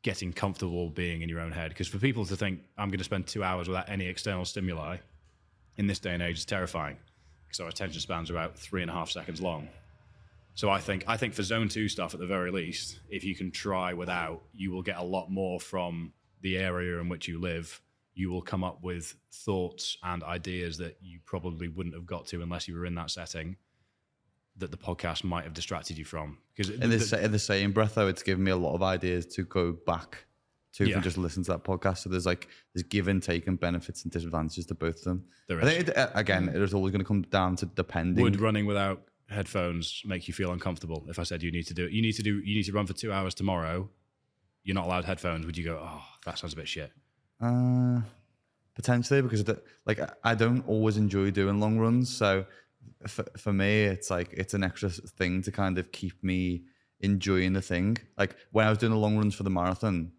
getting comfortable being in your own head. Because for people to think I'm going to spend two hours without any external stimuli in this day and age is terrifying. Because our attention spans are about three and a half seconds long. So I think I think for zone two stuff at the very least, if you can try without, you will get a lot more from the area in which you live. You will come up with thoughts and ideas that you probably wouldn't have got to unless you were in that setting that the podcast might have distracted you from. Because In the, sa- in the same breath, though, it's given me a lot of ideas to go back to Yeah. just listen to that podcast. So there's like there's give and take and benefits and disadvantages to both of them. There I think it, uh, again, it is always going to come down to depending. would running without headphones make you feel uncomfortable? If I said you need to do it, you need to do you need to run for two hours tomorrow. You're not allowed headphones. Would you go? Oh, that sounds a bit shit. Uh, potentially because the, like I- don't always enjoy doing long runs, so for, for me it's like it's an extra thing to kind of keep me enjoying the thing. Like when I was doing the long runs for the marathon,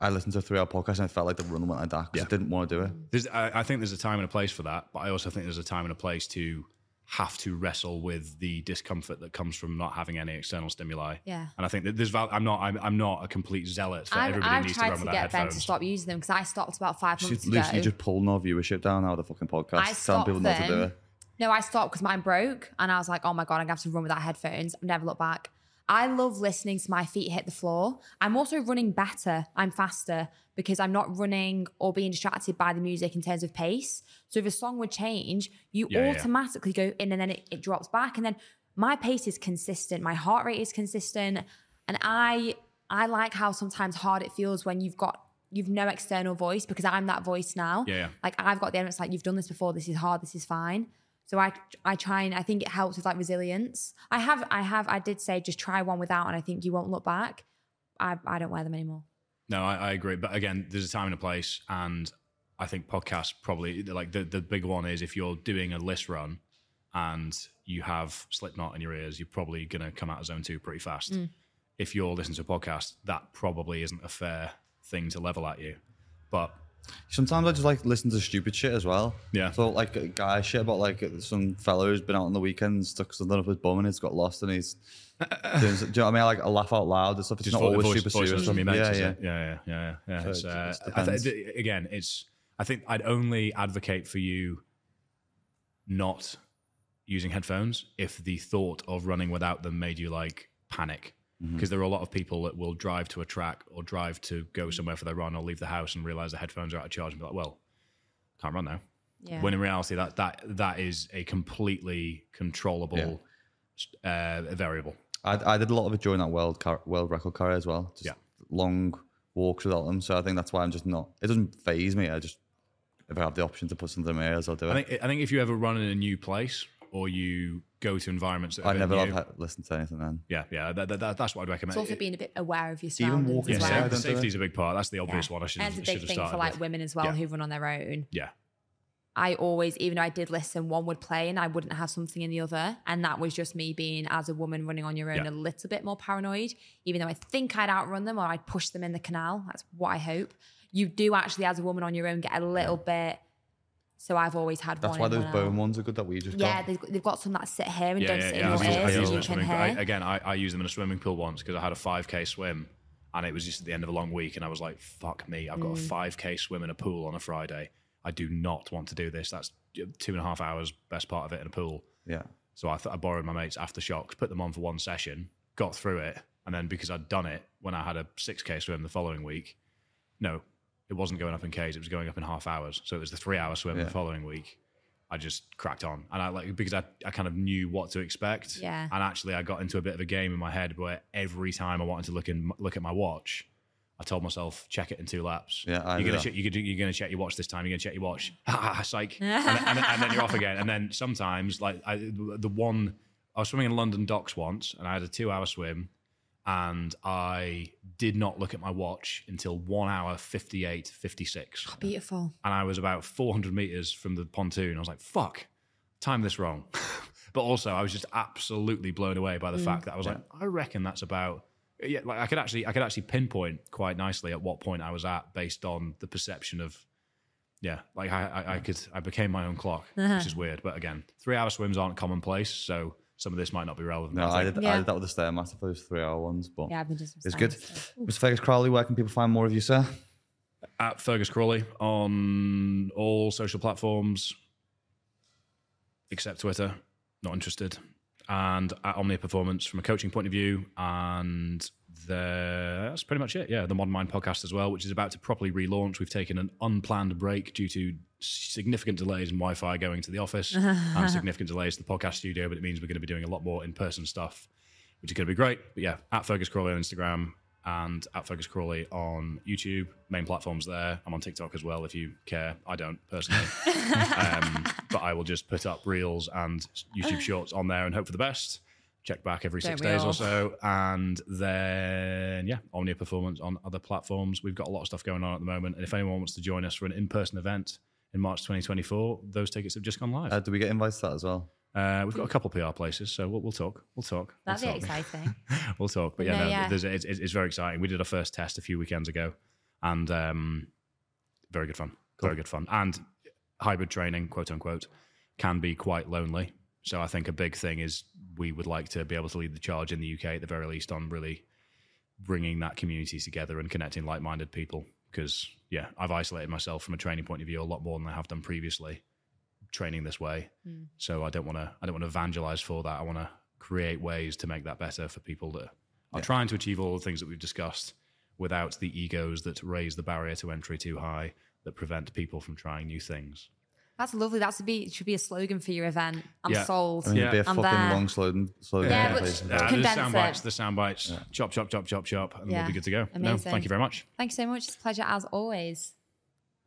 I listened to a three-hour podcast and I felt like the run went like that because Yeah. I didn't want to do it. There's, I, I think there's a time and a place for that, but I also think there's a time and a place to have to wrestle with the discomfort that comes from not having any external stimuli. Yeah. And I think that there's val- I'm not I'm, I'm not a complete zealot for I've, everybody I've needs to tried run to without get Ben headphones. to stop using them because I stopped about five months She's ago. loosely just pulling our viewership down out of the fucking podcast, I telling stopped people not to do them. it. No, I stopped because mine broke, and I was like, "Oh my god, I'm gonna have to run without headphones." I've never looked back. I love listening to my feet hit the floor. I'm also running better. I'm faster because I'm not running or being distracted by the music in terms of pace. So if a song would change, you Yeah, yeah. automatically go in and then it, it drops back. And then my pace is consistent. My heart rate is consistent. And I I like how sometimes hard it feels when you've got you've no external voice because I'm that voice now. Yeah, yeah. Like I've got the evidence like you've done this before, this is hard, this is fine. So I I try and I think it helps with like resilience. I have I have I did say just try one without and I think you won't look back. I I don't wear them anymore. No, I, I agree. But again, there's a time and a place, and I think podcasts probably like the the big one is if you're doing a LISS run and you have Slipknot in your ears, you're probably going to come out of zone two pretty fast. Mm. If you're listening to a podcast, that probably isn't a fair thing to level at you. But Sometimes I just like listen to stupid shit as well. Yeah. So like a guy shit about like some fellow who's been out on the weekend, stuck something up his bum and he's got lost and he's. doing, do you know what I mean? I like I laugh out loud and stuff. It's not always voice- super voice serious. mates, yeah, yeah. it? yeah, yeah, yeah, yeah. So It's, uh, just I th- again, it's. I think I'd only advocate for you not using headphones if the thought of running without them made you like panic. Mm-hmm. Because there are a lot of people that will drive to a track or drive to go somewhere for their run or leave the house and realize the headphones are out of charge and be like, well, can't run now. Yeah. When in reality, that that that is a completely controllable uh, variable. I, I did a lot of it during that world car, world record career as well. Just Yeah. long walks without them. So I think that's why I'm just not. It doesn't phase me. I just if I have the option to put something in my ears, I'll do it. I think I think if you ever run in a new place or you go to environments that are I a never new, have had- listened to anything then. yeah, yeah, that, that, that- that's what I'd It's recommend. also being a bit aware of your Even surroundings walking as yeah, Yeah, well. I sa- don't do safety it. is a big part. That's the obvious Yeah. one. I should and have, it's a big thing started for like with. women as well Yeah. who run on their own. Yeah, I always, even though I did listen, one would play and I wouldn't have something in the other. And that was just me being, as a woman running on your own, Yeah. a little bit more paranoid, even though I think I'd outrun them or I'd push them in the canal. That's what I hope. You do actually, as a woman on your own, get a little bit. So I've always had That's one. why those one bone out. ones are good that we just Yeah, got. they've, they've got some that sit here and yeah, don't yeah, sit yeah. in I your use- I ears use so them you can swimming. I- Again, I, I use them in a swimming pool once because I had a 5k swim and it was just at the end of a long week and I was like, fuck me, I've got Mm. a 5k swim in a pool on a Friday. I do not want to do this. That's two and a half hours, best part of it in a pool. Yeah. So I, th- I borrowed my mate's AfterShokz, put them on for one session, got through it, and then because I'd done it when I had a 6k swim the following week, no, it wasn't going up in Ks, it was going up in half hours. So it was the three hour swim Yeah. the following week. I just cracked on, and I like because I, I kind of knew what to expect. Yeah. And actually, I got into a bit of a game in my head where every time I wanted to look in look at my watch, I told myself check it in two laps. Yeah, I you're gonna that. check, you're, gonna, you're gonna check your watch this time. You're gonna check your watch. Ha ha, psych. and, and, and then you're off again. And then sometimes, like I, the one, I was swimming in London docks once, and I had a two-hour swim, and I did not look at my watch until one hour 58, 56 Beautiful. and I was about 400 meters from the pontoon. I was like, fuck, time this wrong. but also, I was just absolutely blown away by the mm. fact that I was like, I reckon that's about. Yeah, like I could actually, I could actually pinpoint quite nicely at what point I was at based on the perception of, yeah, like I, I, I could, I became my own clock, which uh-huh. is weird. But again, three-hour swims aren't commonplace, so some of this might not be relevant. No, I did, I Yeah. did that with the Stairmaster for those three hour ones, but Yeah, I've been just. it's good. Mr. Fergus Crawley, where can people find more of you, sir? at Fergus Crawley on all social platforms except Twitter. Not interested. And at Omnia Performance from a coaching point of view. And the, that's pretty much it. Yeah, the Modern Mind podcast as well, which is about to properly relaunch. We've taken an unplanned break due to significant delays in Wi Fi going to the office and significant delays to the podcast studio. But it means we're going to be doing a lot more in person stuff, which is going to be great. But yeah, at Fergus Crawley on Instagram and at Fergus Crawley on YouTube. Main platforms there. I'm on TikTok as well if you care. I don't personally. um, but I will just put up reels and YouTube shorts on there and hope for the best. Check back every six days all? or so. And then, yeah, Omnia Performance on other platforms. We've got a lot of stuff going on at the moment. And if anyone wants to join us for an in person event in March 2024, those tickets have just gone live. Uh, do we get invites to that as well? Uh, we've got a couple PR places, so we'll, we'll talk. We'll talk. We'll be talk. exciting. we'll talk. But yeah, No, no, yeah. It's, it's it's very exciting. We did our first test a few weekends ago, and um, very good fun. Very good fun. And hybrid training, quote unquote, can be quite lonely. So I think a big thing is we would like to be able to lead the charge in the UK at the very least on really bringing that community together and connecting like-minded people. Because yeah, I've isolated myself from a training point of view a lot more than I have done previously, training this way. So I don't want to I don't want to evangelize for that. I want to create ways to make that better for people that are trying to achieve all the things that we've discussed without the egos that raise the barrier to entry too high that prevent people from trying new things. That's lovely. That should be should be a slogan for your event. I'm Yeah. sold. I mean, it'd be a I'm fucking there. long slogan. slogan Yeah, yeah, but- please. Uh, the Condense sound it. bites, the sound bites, chop, chop, chop, chop, chop, and Yeah. we'll be good to go. No, Amazing. thank you very much. Thank you so much. It's a pleasure as always.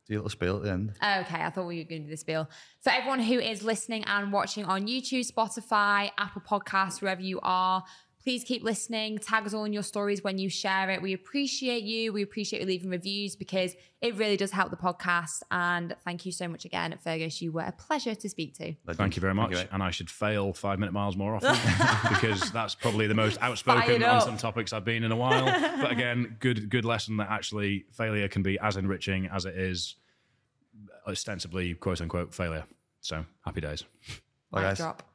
Do your little spiel at the end. Okay, I thought we were going to do the spiel. For everyone who is listening and watching on YouTube, Spotify, Apple Podcasts, wherever you are, please keep listening. Tag us all in your stories when you share it. We appreciate you. We appreciate you leaving reviews because it really does help the podcast. And thank you so much again, Fergus. You were a pleasure to speak to. Thank you very much. mate. and I should fail five minute miles more often because that's probably the most outspoken on some topics I've been in a while. but again, good good lesson that actually failure can be as enriching as it is ostensibly quote unquote failure. So happy days. Bye, Mic guys. drop.